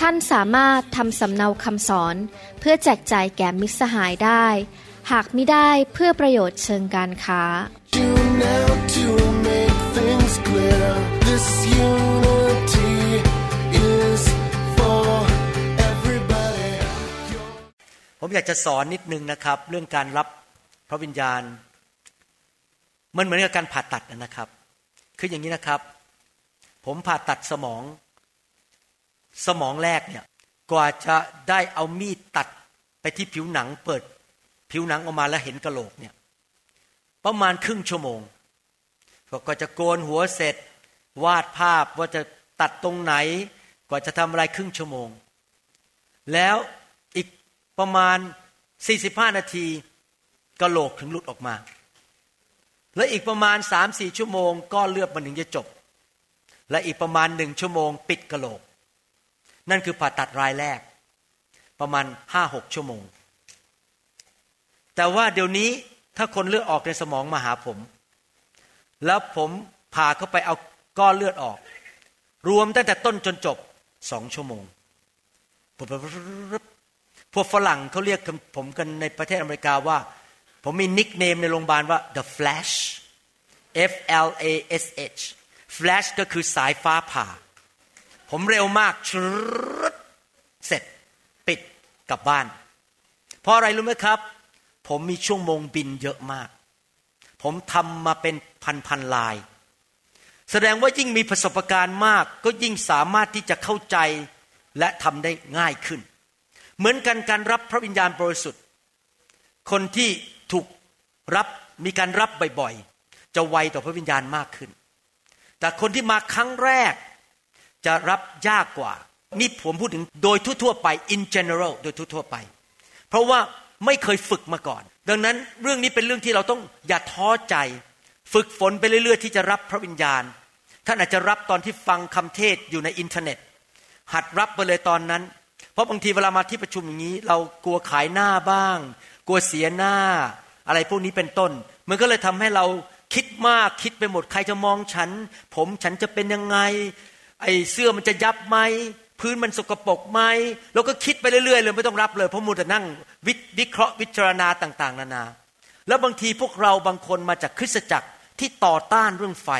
ท่านสามารถทำสำเนาคำสอน เพื่อแจกจ่ายแก่มิตรสหายได้ หากมิได้เพื่อประโยชน์เชิงการค้า Do now to make things clear. This unity is for everybody. ผมอยากจะสอนนิดนึงนะครับ เรื่องการรับพระวิญญาณ มันเหมือนกับการผ่าตัดนะครับ คืออย่างนี้นะครับ ผมผ่าตัดสมอง สมองแรกเนี่ยกว่าจะได้เอามีดตัดไปที่ผิวหนังเปิด ผิวหนังออกมาแล้วเห็นกระโหลกเนี่ยประมาณครึ่งชั่วโมงก็จะโกนหัวเสร็จ วาดภาพว่าจะตัดตรงไหน กว่าจะทำอะไรครึ่งชั่วโมง แล้วอีกประมาณ 45 นาทีกระโหลกถึงหลุดออกมา และอีกประมาณสามสี่ชั่วโมงก้อนเลือดมันถึงจะจบ และอีกประมาณหนึ่งชั่วโมง ปิดกระโหลก นั่นคือผ่าตัดรายแรก ประมาณห้าหกชั่วโมง แต่ว่าเดี๋ยวนี้ถ้าคนเลือดออกในสมองมาหาผม แล้วผมผ่าเข้าไปเอาก้อนเลือดออก รวมตั้งแต่ต้นจนจบสองชั่วโมงพวกฝรั่งเขาเรียกผมกันในประเทศอเมริกาว่า ผมมีนิกเนมในโรงพยาบาลว่า the flash F L A S H flash ก็คือสายฟ้าผ่า ผมเร็วมากชดเสร็จปิดกลับบ้าน เพราะอะไรรู้ไหมครับ ผมมีชั่วโมงบินเยอะมาก ผมทำมาเป็นพันพันลาย แสดงว่ายิ่งมีประสบการณ์มาก ก็ยิ่งสามารถที่จะเข้าใจและทำได้ง่ายขึ้น เหมือนกันการรับพระวิญญาณบริสุทธิ์ คนที่ถูกรับมีการรับบ่อยๆ จะไวต่อพระวิญญาณมากขึ้น แต่คนที่มาครั้งแรก จะรับยากกว่า นี่ผมพูดถึงโดยทั่วๆไป in general โดยทั่วๆไป เพราะว่าไม่เคยฝึกมาก่อน ดังนั้นเรื่องนี้เป็นเรื่องที่เราต้องอย่าท้อใจ ฝึกฝนไปเรื่อยๆ ที่จะรับพระวิญญาณ ท่านอาจจะรับตอนที่ฟังคำเทศอยู่ในอินเทอร์เน็ต หัดรับไปเลยตอนนั้น เพราะบางทีเวลามาที่ประชุมอย่างนี้ เรากลัวขายหน้าบ้าง กลัวเสียหน้า อะไรพวกนี้เป็นต้น มันก็เลยทำให้เราคิดมากคิดไปหมดใครจะมองฉัน ผมฉันจะเป็นยังไง ไอ้เสื้อมันจะยับไหมพื้นมันสกปรกไหมเราก็คิดไปเรื่อยๆเลยไม่ต้องรับเลยเพราะมูแต่นั่งวิเคราะห์วิจารณาต่าง ๆ นานา แล้วบางทีพวกเราบางคนมาจากคริสตจักรที่ต่อต้านเรื่องไฟ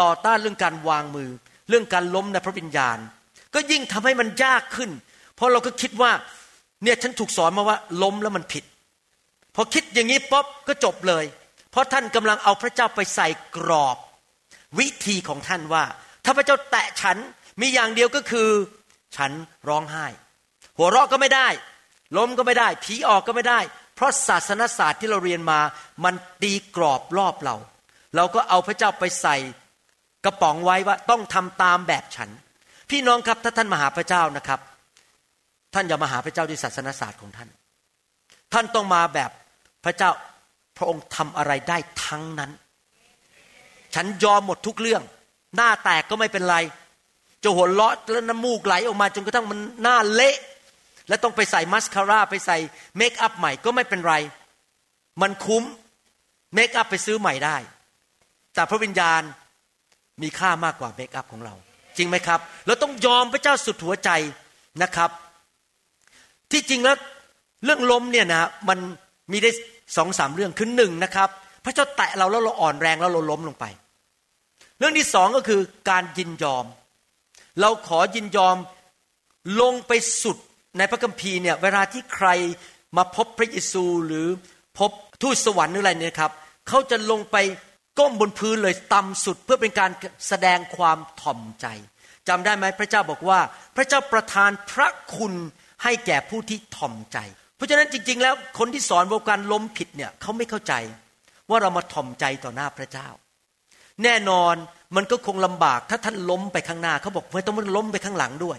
ต่อต้านเรื่องการวางมือ เรื่องการล้มในพระวิญญาณ ก็ยิ่งทำให้มันยากขึ้น เพราะเราก็คิดว่าเนี่ยฉันถูกสอนมาว่าล้มแล้วมันผิด พอคิดอย่างนี้ป๊อบก็จบเลย เพราะท่านกำลังเอาพระเจ้าไปใส่กรอบ วิธีของท่านว่า ถ้าพระเจ้าแตะฉันมีอย่างเดียวก็คือ ฉันร้องไห้ หัวเราะก็ไม่ได้ ล้มก็ไม่ได้ ผีออกก็ไม่ได้ เพราะศาสนศาสตร์ที่เราเรียนมา มันตีกรอบรอบเรา เราก็เอาพระเจ้าไปใส่กระป๋องไว้ว่าต้องทำตามแบบฉัน พี่น้องครับถ้าท่านมาหาพระเจ้านะครับ ท่านอย่ามาหาพระเจ้าด้วยศาสนศาสตร์ของท่าน ท่านต้องมาแบบพระเจ้าพระองค์ทำอะไรได้ทั้งนั้น ฉันยอมหมดทุกเรื่อง หน้าแตกก็ไม่เป็นไร จะหัวเราะแล้วน้ำมูกไหลออกมาจนกระทั่งมันหน้าเละ และต้องไปใส่มัสคาร่าไปใส่ makeup ใหม่ก็ไม่เป็นไร มันคุ้ม makeup ไปซื้อใหม่ได้ แต่พระวิญญาณมีค่ามากกว่า makeup ของเรา จริงไหมครับ เราต้องยอมพระเจ้าสุดหัวใจนะครับ ที่จริงแล้วเรื่องล้มเนี่ยนะมันมีได้สองสามเรื่องคือหนึ่งนะครับ พระเจ้าแตะเราแล้วเราอ่อนแรงแล้วเราล้มลงไป เรื่องที่สองก็คือการยินยอม เราขอยินยอมลงไปสุดในพระคัมภีร์เนี่ยเวลาที่ใครมาพบพระเยซูหรือพบทูตสวรรค์หรืออะไรเนี่ยครับเขาจะลงไปก้มบนพื้นเลยต่ำสุดเพื่อเป็นการแสดงความถ่อมใจจำได้ไหมพระเจ้าบอกว่า พระเจ้าประทานพระคุณให้แก่ผู้ที่ถ่อมใจ เพราะฉะนั้นจริง ๆ แล้วคนที่สอนว่าการล้มผิดเนี่ยเขาไม่เข้าใจว่าเรามาถ่อมใจต่อหน้าพระเจ้า แน่นอนมันก็คงลำบาก ถ้าท่านล้มไปข้างหน้าเขาบอกไม่ต้องล้มไปข้างหลังด้วย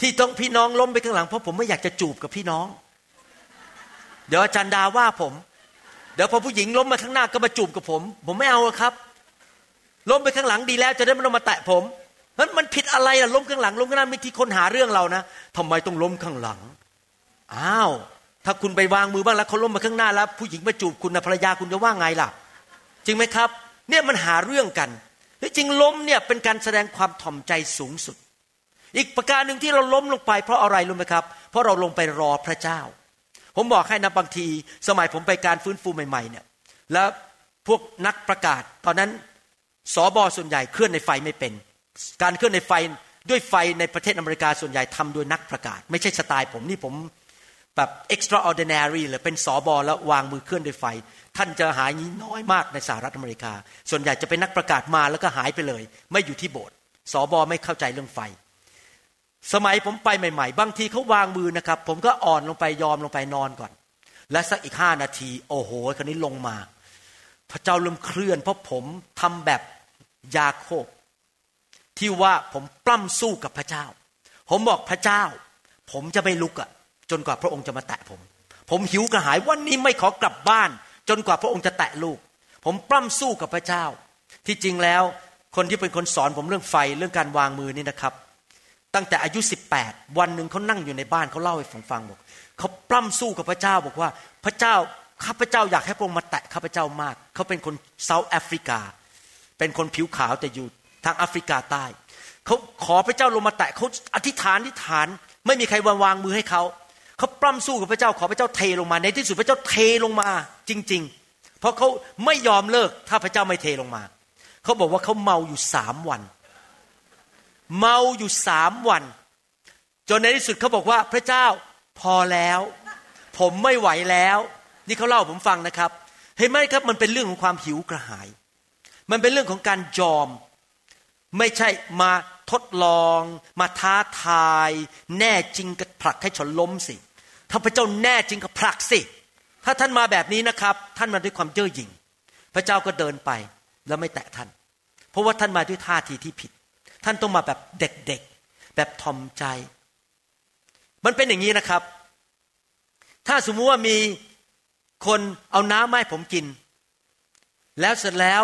ที่ต้องพี่น้องล้มไปข้างหลังเพราะผมไม่อยากจะจูบกับพี่น้อง เดี๋ยวอาจารย์ดาว่าผม เดี๋ยวพอผู้หญิงล้มมาข้างหน้าก็มาจูบกับผม ผมไม่เอาครับ ล้มไปข้างหลังดีแล้ว จะได้ไม่ต้องมาแตะผมเพราะมันผิดอะไรอะล้มข้างหลังล้มข้างหน้าไม่ที่คนหาเรื่องเรานะทำไมต้องล้มข้างหลังอ้าวถ้าคุณไปวางมือบ้างแล้วเขาล้มมาข้างหน้าแล้ว ผู้หญิงมาจูบคุณนะภรรยาคุณจะว่าไงล่ะ จริงไหมครับ เนี่ยมันหาเรื่องกันที่จริงล้มเนี่ยเป็นการแสดงความถ่อมใจสูงสุด อีกประการหนึ่งที่เราล้มลงไป เพราะอะไรรู้ไหมครับ เพราะเราลงไปรอพระเจ้า ผมบอกให้นะบางที สมัยผมไปการฟื้นฟูใหม่ๆเนี่ยแล้วพวกนักประกาศ ตอนนั้นสอบอส่วนใหญ่เคลื่อนในไฟไม่เป็น การเคลื่อนในไฟด้วยไฟในประเทศอเมริกาส่วนใหญ่ทำโดยนักประกาศ ไม่ใช่สไตล์ผมนี่ผมแบบ extraordinary เลยเป็นสอบอแล้ววางมือเคลื่อนด้วยไฟ ท่านจะหายนี้น้อยมากในสหรัฐอเมริกา ส่วนใหญ่จะเป็นนักประกาศมาแล้วก็หายไปเลย ไม่อยู่ที่โบสถ์สอบอไม่เข้าใจเรื่องไฟ สมัยผมไปใหม่ ๆ บางทีเขาวางมือนะครับ ผมก็อ่อนลงไปยอมลงไปนอนก่อน และสักอีกห้านาที โอ้โหคนนี้ลงมา พระเจ้าเริ่มเคลื่อน เพราะผมทำแบบยาโคบ ที่ว่าผมปล้ำสู้กับพระเจ้า ผมบอกพระเจ้า ผมจะไม่ลุกอะจนกว่าพระองค์จะมาแตะผม ผมหิวกระหายวันนี้ไม่ขอกลับบ้าน จนกว่าพระองค์จะแตะลูก ผมปล้ำสู้กับพระเจ้า ที่จริงแล้วคนที่เป็นคนสอนผมเรื่องไฟเรื่องการวางมือนี่นะครับ ตั้งแต่อายุ 18 วันหนึ่งเขานั่งอยู่ในบ้านเขาเล่าให้ผมฟังบอกเขาปล้ำสู้กับพระเจ้าบอกว่าพระเจ้าข้าพเจ้าอยากให้พระองค์มาแตะข้าพเจ้ามาก เขาเป็นคนเซาท์แอฟริกา เป็นคนผิวขาวแต่อยู่ทางแอฟริกาใต้ เขาขอพระเจ้าลงมาแตะเขาอธิษฐานอธิษฐาน ไม่มีใครวางวางมือให้เขา เขาปล้ำสู้กับพระเจ้าขอพระเจ้าเทลงมา ในที่สุดพระเจ้าเทลงมาจริง ๆ เพราะเขาไม่ยอมเลิกถ้าพระเจ้าไม่เทลงมาเขาบอกว่าเขาเมาอยู่สามวัน เมาอยู่สามวัน จนในที่สุดเขาบอกว่าพระเจ้าพอแล้ว ผมไม่ไหวแล้ว นี่เขาเล่าผมฟังนะครับ เห็นไหมครับมันเป็นเรื่องของความหิวกระหาย มันเป็นเรื่องของการยอม ไม่ใช่มาทดลอง มาท้าทาย แน่จริงก็ผลักให้ฉันล้มสิ ถ้าพระเจ้าแน่จริงก็ผลักสิ ถ้าท่านมาแบบนี้นะครับ ท่านมาด้วยความเย่อหยิ่ง พระเจ้าก็เดินไปแล้วไม่แตะท่าน เพราะว่าท่านมาด้วยท่าทีที่ผิด ท่านต้องมาแบบเด็กๆ แบบทอมใจ มันเป็นอย่างนี้นะครับ ถ้าสมมุติว่ามีคนเอาน้ำมาให้ผมกิน แล้วเสร็จแล้ว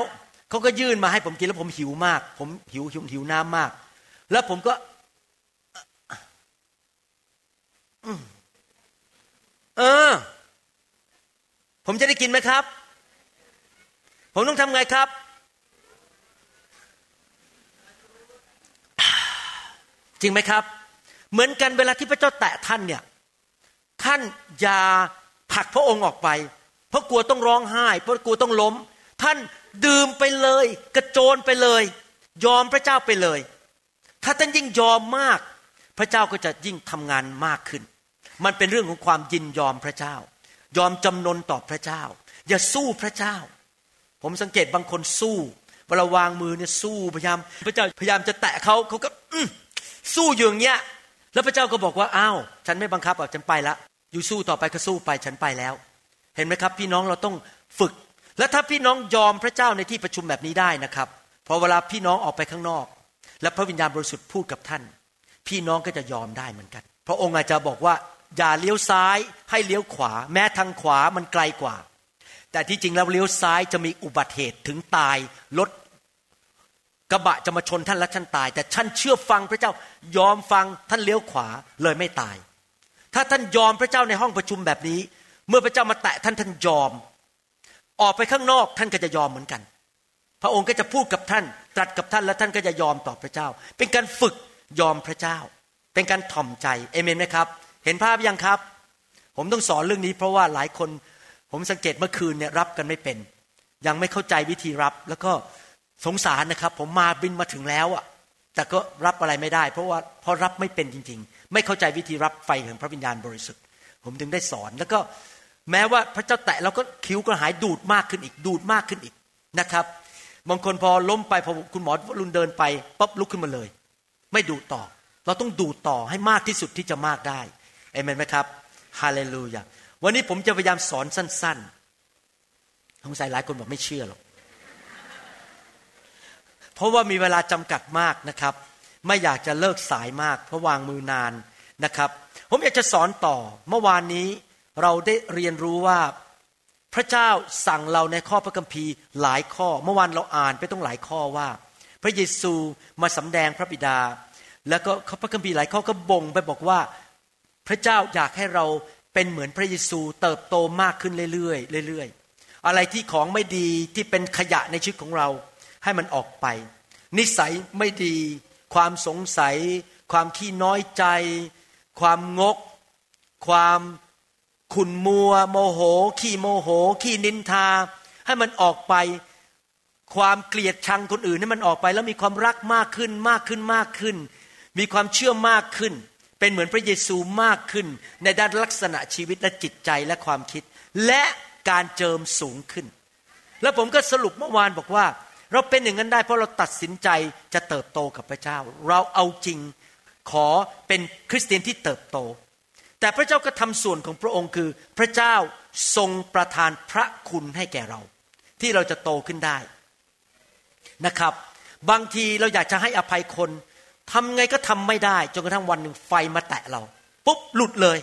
เขาก็ยื่นมาให้ผมกินแล้วผมหิวมาก ผมหิวหิวหิวน้ำมาก แล้วผมก็ เออ ผมจะได้กินไหมครับ ผมต้องทำไงครับ จริงไหมครับ เหมือนกันเวลาที่พระเจ้าแตะท่านเนี่ย ท่านอย่าผลักพระองค์ออกไป เพราะกลัวต้องร้องไห้ เพราะกลัวต้องล้ม ท่านดื่มไปเลย กระโจนไปเลย ยอมพระเจ้าไปเลย ถ้าท่านยิ่งยอมมาก พระเจ้าก็จะยิ่งทำงานมากขึ้น มันเป็นเรื่องของความยินยอมพระเจ้า ยอมจำนนต่อพระเจ้า อย่าสู้พระเจ้า ผมสังเกตบางคนสู้เวลาวางมือเนี่ยสู้พยายาม พระเจ้าพยายามจะแตะเขาเขาก็สู้อยู่อย่างเงี้ย แล้วพระเจ้าก็บอกว่าอ้าวฉันไม่บังคับอะฉันไปละอยู่สู้ต่อไปก็สู้ไปฉันไปแล้ว เห็นไหมครับ พี่น้องเราต้องฝึก และถ้าพี่น้องยอมพระเจ้าในที่ประชุมแบบนี้ได้นะครับพอเวลาพี่น้องออกไปข้างนอก และพระวิญญาณบริสุทธิ์พูดกับท่าน พี่น้องก็จะยอมได้เหมือนกัน พระองค์อาจจะบอกว่า อย่าเลี้ยวซ้ายให้เลี้ยวขวา แม้ทางขวามันไกลกว่า แต่ที่จริงแล้วเลี้ยวซ้ายจะมีอุบัติเหตุถึงตายรถกระบะจะมาชนท่านและท่านตาย แต่ท่านเชื่อฟังพระเจ้ายอมฟังท่านเลี้ยวขวาเลยไม่ตาย ถ้าท่านยอมพระเจ้าในห้องประชุมแบบนี้ เมื่อพระเจ้ามาแตะท่านท่านยอม ออกไปข้างนอกท่านก็จะยอมเหมือนกัน พระองค์ก็จะพูดกับท่าน ตรัสกับท่านและท่านก็จะยอมต่อพระเจ้า เป็นการฝึกยอมพระเจ้า เป็นการถ่อมใจเอเมนไหมครับ เห็นภาพยังครับ ผมต้องสอนเรื่องนี้ เพราะว่าหลายคนผมสังเกตเมื่อคืนเนี่ยรับกันไม่เป็น ยังไม่เข้าใจวิธีรับ แล้วก็สงสารนะครับ ผมมาบินมาถึงแล้วอะแต่ก็รับอะไรไม่ได้ เพราะว่าเพราะรับไม่เป็นจริง ๆ ไม่เข้าใจวิธีรับไฟแห่งพระวิญญาณบริสุทธิ์ ผมถึงได้สอนแล้วก็แม้ว่าพระเจ้าแตะเราก็คิ้วกระหายดูดมากขึ้นอีก ดูดมากขึ้นอีกนะครับบางคนพอล้มไปพอคุณหมอรุนเดินไปปั๊บลุกขึ้นมาเลย ไม่ดูดต่อ เราต้องดูดต่อให้มากที่สุดที่จะมากได้ เอเมนไหมครับฮาเลลูยาวันนี้ผมจะพยายามสอนสั้นๆสงสัยหลายคนบอกไม่เชื่อหรอกเพราะว่ามีเวลาจำกัดมากนะครับ ไม่อยากจะเลิกสายมาก เพราะวางมือนานนะครับ ผมอยากจะสอนต่อ เมื่อวานนี้เราได้เรียนรู้ว่าพระเจ้าสั่งเราในข้อพระคัมภีร์หลายข้อ เมื่อวานเราอ่านไปต้องหลายข้อว่า พระเยซูมาสำแดงพระบิดา แล้วก็พระคัมภีร์หลายข้อก็บ่งไปบอกว่า พระเจ้าอยากให้เราเป็นเหมือนพระเยซูเติบโตมากขึ้นเรื่อยๆเรื่อยๆ อะไรที่ของไม่ดีที่เป็นขยะในชีวิตของเราให้มันออกไป นิสัยไม่ดี ความสงสัย ความขี้น้อยใจ ความงก ความขุนมัว โมโห ขี้โมโห ขี้นินทา ให้มันออกไป ความเกลียดชังคนอื่นให้มันออกไป แล้วมีความรักมากขึ้นมากขึ้นมากขึ้น มีความเชื่อมากขึ้น เป็นเหมือนพระเยซูมากขึ้นในด้านลักษณะชีวิตและจิตใจและความคิด และการเจิมสูงขึ้น แล้วผมก็สรุปเมื่อวานบอกว่า เราเป็นอย่างนั้นได้เพราะเราตัดสินใจจะเติบโตกับพระเจ้า เราเอาจริงขอเป็นคริสเตียนที่เติบโต แต่พระเจ้าก็ทำส่วนของพระองค์คือ พระเจ้าทรงประทานพระคุณให้แก่เรา ที่เราจะโตขึ้นได้นะครับ บางทีเราอยากจะให้อภัยคน ทำไงก็ทำไม่ได้ จนกระทั่งวันหนึ่งไฟมาแตะเรา ปุ๊บหลุดเลย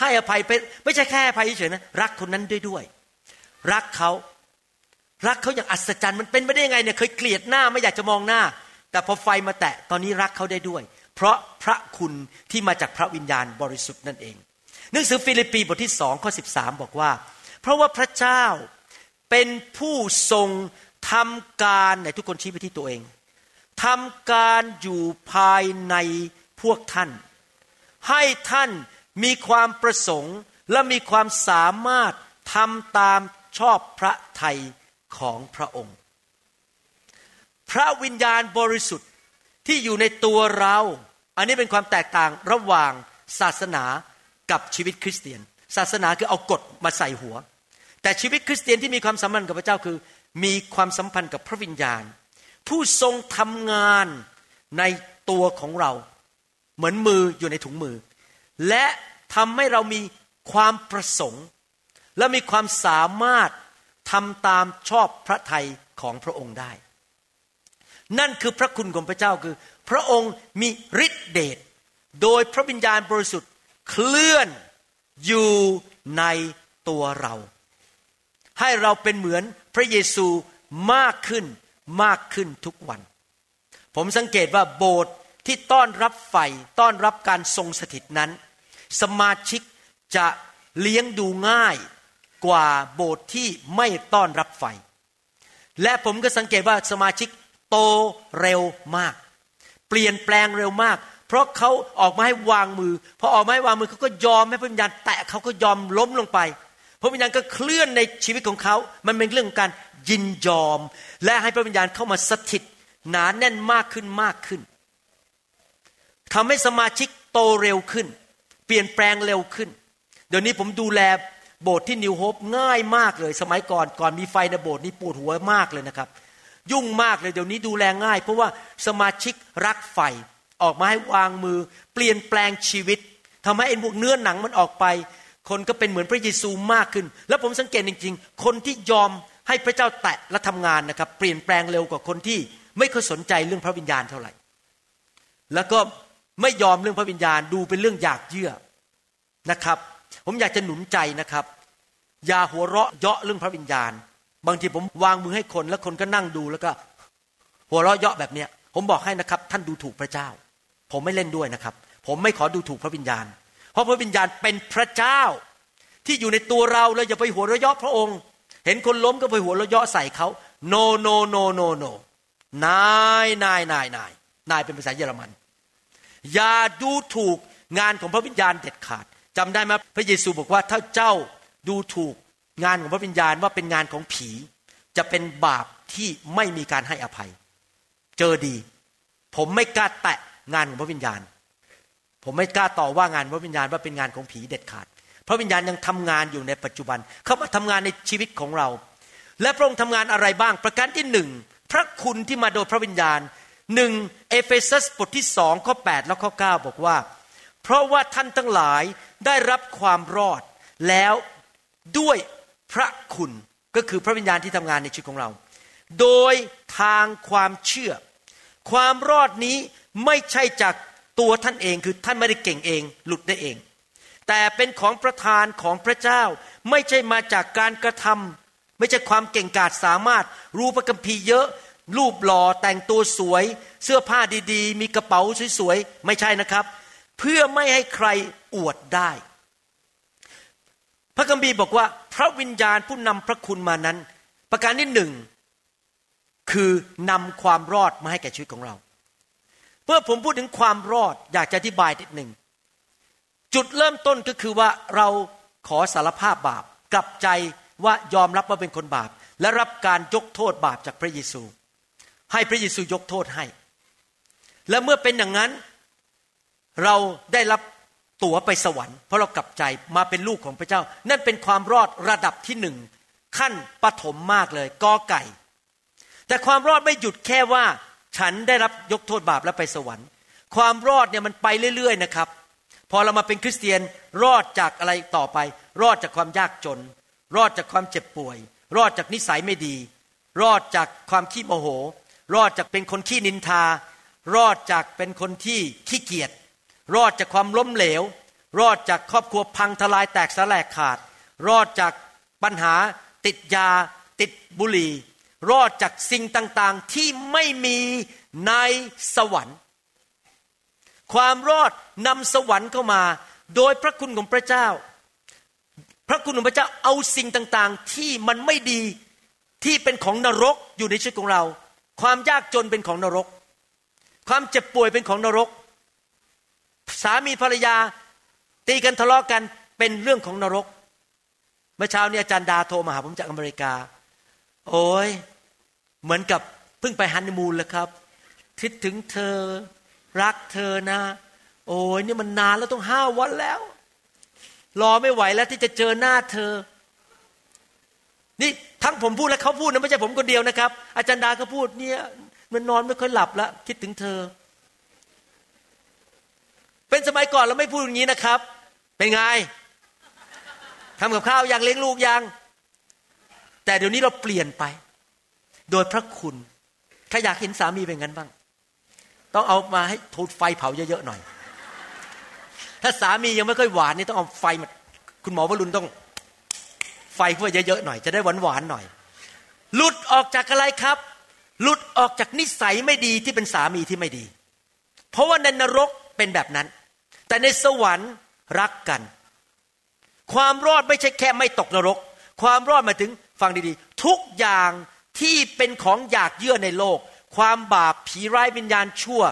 ให้อภัยไปไม่ใช่แค่อภัยเฉยๆนะรักคนนั้นด้วยด้วย รักเขารักเขาอย่างอัศจรรย์มันเป็นไปได้ยังไงเนี่ยเคยเกลียดหน้าไม่อยากจะมองหน้า แต่พอไฟมาแตะตอนนี้รักเขาได้ด้วย เพราะพระคุณที่มาจากพระวิญญาณบริสุทธิ์นั่นเองหนังสือฟิลิปปีบทที่สองข้อสิบสามบอกว่า เพราะว่าพระเจ้าเป็นผู้ทรงทำการไหนทุกคนชี้ไปที่ตัวเอง ทำการอยู่ภายในพวกท่าน ให้ท่านมีความประสงค์และมีความสามารถทำตามชอบพระทัยของพระองค์ พระวิญญาณบริสุทธิ์ที่อยู่ในตัวเรา อันนี้เป็นความแตกต่างระหว่างศาสนากับชีวิตคริสเตียน ศาสนาคือเอากฎมาใส่หัว แต่ชีวิตคริสเตียนที่มีความสัมพันธ์กับพระเจ้าคือ มีความสัมพันธ์กับพระวิญญาณ ผู้ทรงทำงานในตัวของเรา เหมือนมืออยู่ในถุงมือ และทำให้เรามีความประสงค์ และมีความสามารถทำตามชอบพระทัยของพระองค์ได้ นั่นคือพระคุณของพระเจ้าคือ พระองค์มีฤทธิเดชโดยพระวิญญาณบริสุทธิ์เคลื่อนอยู่ในตัวเรา ให้เราเป็นเหมือนพระเยซูมากขึ้น มากขึ้นทุกวัน ผมสังเกตว่าโบสถ์ที่ต้อนรับไฟต้อนรับการทรงสถิตนั้น สมาชิกจะเลี้ยงดูง่ายกว่าโบสถ์ที่ไม่ต้อนรับไฟ และผมก็สังเกตว่าสมาชิกโตเร็วมาก เปลี่ยนแปลงเร็วมาก เพราะเขาออกมาให้วางมือพอออกมาให้วางมือเขาก็ยอมให้พระวิญญาณแตะเขาก็ยอมล้มลงไปพระวิญญาณก็เคลื่อนในชีวิตของเขา มันเป็นเรื่องของการยินยอม และให้พระวิญญาณเข้ามาสถิตหนาแน่นมากขึ้นมากขึ้นทำให้สมาชิกโตเร็วขึ้น เปลี่ยนแปลงเร็วขึ้น เดี๋ยวนี้ผมดูแลโบสถ์ที่นิวโฮปง่ายมากเลย สมัยก่อนก่อนมีไฟในโบสถ์นี่ปวดหัวมากเลยนะครับ ยุ่งมากเลยเดี๋ยวนี้ดูแลง่าย เพราะว่าสมาชิกรักไฟออกมาให้วางมือ เปลี่ยนแปลงชีวิตทำให้ไอ้พวกเนื้อหนังมันออกไป คนก็เป็นเหมือนพระเยซูมากขึ้น แล้วผมสังเกตจริง ๆ คนที่ยอม ให้พระเจ้าแตะและทำงานนะครับ เปลี่ยนแปลงเร็วกว่าคนที่ไม่ค่อยสนใจเรื่องพระวิญญาณเท่าไหร่ แล้วก็ไม่ยอมเรื่องพระวิญญาณดูเป็นเรื่องอยากเยื่อนะครับ ผมอยากจะหนุนใจนะครับ อย่าหัวเราะเยาะเรื่องพระวิญญาณ บางทีผมวางมือให้คนแล้วคนก็นั่งดูแล้วก็ หัวเราะเยาะแบบเนี้ย ผมบอกให้นะครับ ท่านดูถูกพระเจ้า ผมไม่เล่นด้วยนะครับ ผมไม่ขอดูถูกพระวิญญาณ เพราะพระวิญญาณเป็นพระเจ้า ที่อยู่ในตัวเราแล้วอย่าไปหัวเราะเยาะพระองค์ เห็นคนล้มก็ไปหัวเราะเยาะใส่เขา no no no no no นายนายนายนายนายเป็นภาษาเยอรมัน อย่าดูถูกงานของพระวิญญาณเด็ดขาดจำได้ไหมพระเยซูบอกว่าถ้าเจ้าดูถูกงานของพระวิญญาณว่าเป็นงานของผี จะเป็นบาปที่ไม่มีการให้อภัย เจอดี ผมไม่กล้าแตะงานของพระวิญญาณ ผมไม่กล้าต่อว่างานพระวิญญาณว่าเป็นงานของผีเด็ดขาด พระวิญญาณยังทำงานอยู่ในปัจจุบัน เขามาทำงานในชีวิตของเรา และพระองค์ทำงานอะไรบ้าง ประการที่หนึ่งพระคุณที่มาโดยพระวิญญาณหนึ่งเอเฟซัสบทที่สองข้อ8แล้วข้อ9บอกว่า เพราะว่าท่านทั้งหลายได้รับความรอดแล้วด้วยพระคุณก็คือพระวิญญาณที่ทำงานในชีวิตของเรา โดยทางความเชื่อ ความรอดนี้ไม่ใช่จากตัวท่านเองคือท่านไม่ได้เก่งเอง หลุดได้เอง แต่เป็นของประทานของพระเจ้า ไม่ใช่มาจากการกระทำไม่ใช่ความเก่งกาจสามารถ รู้พระคัมภีร์เยอะ รูปหล่อแต่งตัวสวย เสื้อผ้าดีๆ มีกระเป๋าสวยๆ ไม่ใช่นะครับ เพื่อไม่ให้ใครอวดได้ พระคัมภีร์บอกว่า พระวิญญาณผู้นำพระคุณมานั้น ประการที่หนึ่งคือนำความรอดมาให้แก่ชีวิตของเรา เมื่อผมพูดถึงความรอดอยากจะอธิบายนิดหนึ่ง จุดเริ่มต้นก็คือว่าเราขอสารภาพบาปกลับใจว่ายอมรับว่าเป็นคนบาป และรับการยกโทษบาปจากพระเยซู ให้พระเยซูยกโทษให้ และเมื่อเป็นอย่างนั้น เราได้รับตั๋วไปสวรรค์ เพราะเรากลับใจมาเป็นลูกของพระเจ้า นั่นเป็นความรอดระดับที่หนึ่งขั้นปฐมมากเลยกอไก่ แต่ความรอดไม่หยุดแค่ว่า ฉันได้รับยกโทษบาปแล้วไปสวรรค์ ความรอดเนี่ยมันไปเรื่อย ๆ นะครับ พอเรามาเป็นคริสเตียนรอดจากอะไรต่อไป รอดจากความยากจน รอดจากความเจ็บป่วย รอดจากนิสัยไม่ดี รอดจากความขี้โมโห รอดจากเป็นคนขี้นินทา รอดจากเป็นคนที่ขี้เกียจรอดจากความล้มเหลว รอดจากครอบครัวพังทลายแตกสลายขาด รอดจากปัญหา ติดยา ติดบุหรี่ รอดจากสิ่งต่างๆที่ไม่มีในสวรรค์ ความรอดนำสวรรค์เข้ามา โดยพระคุณของพระเจ้า พระคุณของพระเจ้าเอาสิ่งต่างๆ ที่มันไม่ดีที่เป็นของนรกอยู่ในชีวิตของเรา ความยากจนเป็นของนรก ความเจ็บป่วยเป็นของนรก สามีภรรยาตีกันทะเลาะกันเป็นเรื่องของนรก เมื่อเช้านี้อาจารย์ดาโทรมาหาผมจากอเมริกา โอ้ยเหมือนกับเพิ่งไปฮันนีมูนแล้วครับคิดถึงเธอ รักเธอนะ โอ้ยนี่มันนานแล้วต้องห้าวันแล้ว รอไม่ไหวแล้วที่จะเจอหน้าเธอ นี่ทั้งผมพูดและเขาพูดนะไม่ใช่ผมคนเดียวนะครับ อาจารย์ดาก็พูดเนี่ยมันนอนไม่ค่อยหลับแล้วคิดถึงเธอ เป็นสมัยก่อนเราไม่พูดอย่างนี้นะครับ เป็นไงทำกับข้าวยังเลี้ยงลูกยัง แต่เดี๋ยวนี้เราเปลี่ยนไป โดยพระคุณใครอยากเห็นสามีเป็นงั้นบ้าง ต้องเอามาให้ทูดไฟเผาเยอะๆหน่อย ถ้าสามียังไม่ค่อยหวานนี่ต้องเอาไฟมาคุณหมอวรุณต้อง ไฟเพื่อเยอะๆหน่อย จะได้หวานๆหน่อย หลุดออกจากอะไรครับ หลุดออกจากนิสัยไม่ดีที่เป็นสามีที่ไม่ดี เพราะว่าในนรกเป็นแบบนั้น แต่ในสวรรค์รักกัน ความรอดไม่ใช่แค่ไม่ตกนรก ความรอดมาถึงฟังดีๆ ทุกอย่างที่เป็นของอยากเยื่อในโลก ความบาปผีร้ายวิญญาณชั่ว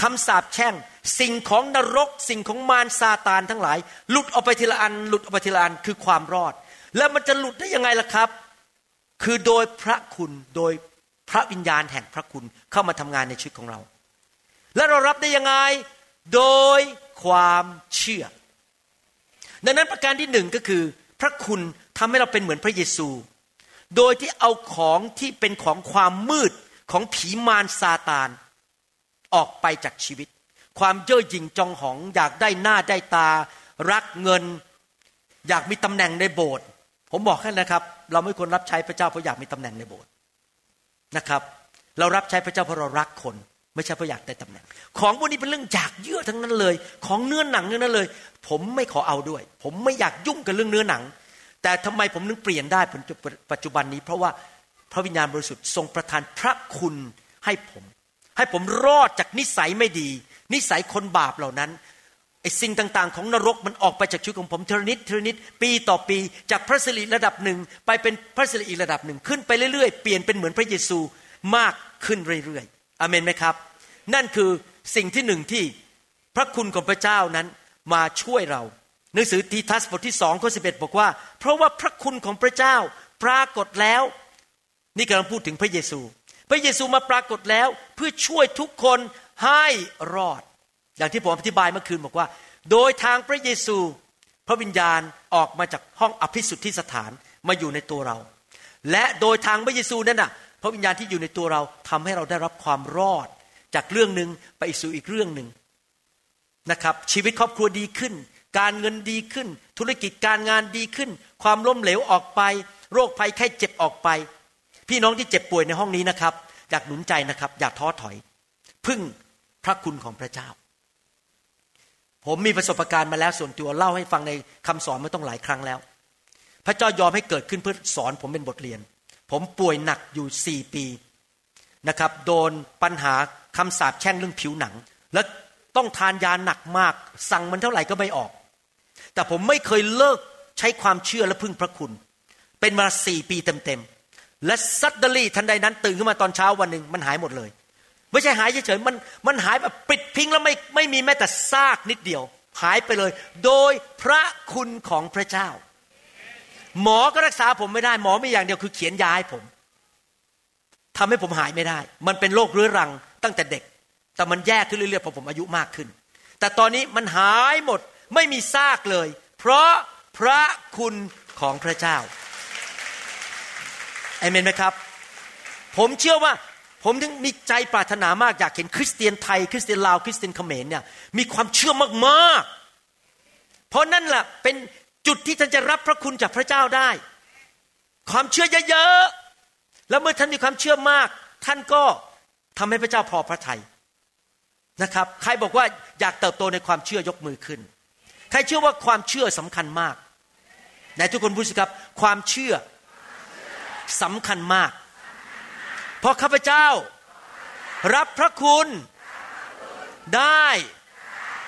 คำสาปแช่ง สิ่งของนรก สิ่งของมารซาตานทั้งหลาย หลุดออกไปทีละอัน หลุดออกไปทีละอันคือความรอด แล้วมันจะหลุดได้ยังไงล่ะครับ คือโดยพระคุณโดยพระวิญญาณแห่งพระคุณเข้ามาทำงานในชีวิตของเรา และเรารับได้ยังไงโดยความเชื่อ ดังนั้นประการที่หนึ่งก็คือ พระคุณทำให้เราเป็นเหมือนพระเยซู โดยที่เอาของที่เป็นของความมืด ของผีมารซาตานออกไปจากชีวิต ความเย่อหยิ่งจองหอง อยากได้หน้าได้ตา รักเงิน อยากมีตำแหน่งในโบสถ์ผมบอกแค่นะครับ เราไม่ควรรับใช้พระเจ้าเพราะอยากมีตำแหน่งในโบสถ์นะครับ เรารับใช้พระเจ้าเพราะเรารักคน ไม่ใช่เพราะอยากได้ตำแหน่ง ของพวกนี้เป็นเรื่องอยากเยื่อทั้งนั้นเลย ของเนื้อหนังทั้งนั้นเลย ผมไม่ขอเอาด้วย ผมไม่อยากยุ่งกับเรื่องเนื้อหนัง แต่ทำไมผมนึกเปลี่ยนได้ปัจจุบันนี้ เพราะว่า พระวิญญาณบริสุทธิ์ทรงประทานพระคุณให้ผม ให้ผมรอดจากนิสัยไม่ดี นิสัยคนบาปเหล่านั้นไอ้สิ่งต่างๆ ของนรกมันออกไปจากชีวิตของผมเทนิดเทนิดปีต่อปีจากพระสิริระดับหนึ่งไปเป็นพระสิริอีกระดับหนึ่งขึ้นไปเรื่อยๆ เปลี่ยนเป็นเหมือนพระเยซูมากขึ้นเรื่อยๆอเมนไหมครับ นั่นคือสิ่งที่หนึ่งที่พระคุณของพระเจ้านั้นมาช่วยเรา หนังสือทีทัสบทที่สองข้อสิบเอ็ดบอกว่า เพราะว่าพระคุณของพระเจ้าปรากฏแล้ว นี่กำลังพูดถึงพระเยซู พระเยซูมาปรากฏแล้วเพื่อช่วยทุกคนให้รอด อย่างที่ผมอธิบายเมื่อคืนบอกว่า โดยทางพระเยซู พระวิญญาณออกมาจากห้องอภิสุทธิสถานมาอยู่ในตัวเรา และโดยทางพระเยซูนั่นน่ะ พระวิญญาณที่อยู่ในตัวเราทำให้เราได้รับความรอด จากเรื่องหนึ่งไปสู่อีกเรื่องหนึ่งนะครับ ชีวิตครอบครัวดีขึ้น การเงินดีขึ้น ธุรกิจการงานดีขึ้น ความล้มเหลวออกไป โรคภัยไข้เจ็บออกไป พี่น้องที่เจ็บป่วยในห้องนี้นะครับ อยากหนุนใจนะครับ อย่าท้อถอย พึ่งพระคุณของพระเจ้า ผมมีประสบการณ์มาแล้วส่วนตัวเล่าให้ฟังในคำสอนมาต้องหลายครั้งแล้ว พระเจ้ายอมให้เกิดขึ้นเพื่อสอนผมเป็นบทเรียน ผมป่วยหนักอยู่สี่ปีนะครับ โดนปัญหาคำสาปแช่งเรื่องผิวหนัง และต้องทานยาหนักมาก สั่งมันเท่าไหร่ก็ไม่ออก แต่ผมไม่เคยเลิกใช้ความเชื่อและพึ่งพระคุณ เป็นมาสี่ปีเต็มๆ และซัดเดลี่ทันใดนั้นตื่นขึ้นมาตอนเช้าวันหนึ่งมันหายหมดเลย ไม่ใช่หายเฉยๆมันมันหายแบบปิดพิงแล้วไม่ไม่มีแม้แต่ซากนิดเดียว หายไปเลย โดยพระคุณของพระเจ้า หมอก็รักษาผมไม่ได้ หมอไม่อย่างเดียวคือเขียนยาให้ผมทำให้ผมหายไม่ได้ มันเป็นโรคเรื้อรังตั้งแต่เด็ก แต่มันแย่ขึ้นเรื่อยๆพอผมอายุมากขึ้น แต่ตอนนี้มันหายหมดไม่มีซากเลย เพราะพระคุณของพระเจ้า เอเมนไหมครับ ผมเชื่อว่าผมถึงมีใจปรารถนามากอยากเห็นคริสเตียนไทย คริสเตียนลาวคริสเตียนเขมรเนี่ยมีความเชื่อมากๆ เพราะนั่นแหละเป็นจุดที่ท่านจะรับพระคุณจากพระเจ้าได้ ความเชื่อเยอะๆแล้วเมื่อท่านมีความเชื่อมาก ท่านก็ทำให้พระเจ้าพอพระทัยนะครับ ใครบอกว่าอยากเติบโตในความเชื่อยกมือขึ้น ใครเชื่อว่าความเชื่อสำคัญมากไหนทุกคนพูดสิครับ ความเชื่อ สำคัญมาก เพราะข้าพเจ้า รับพระคุณได้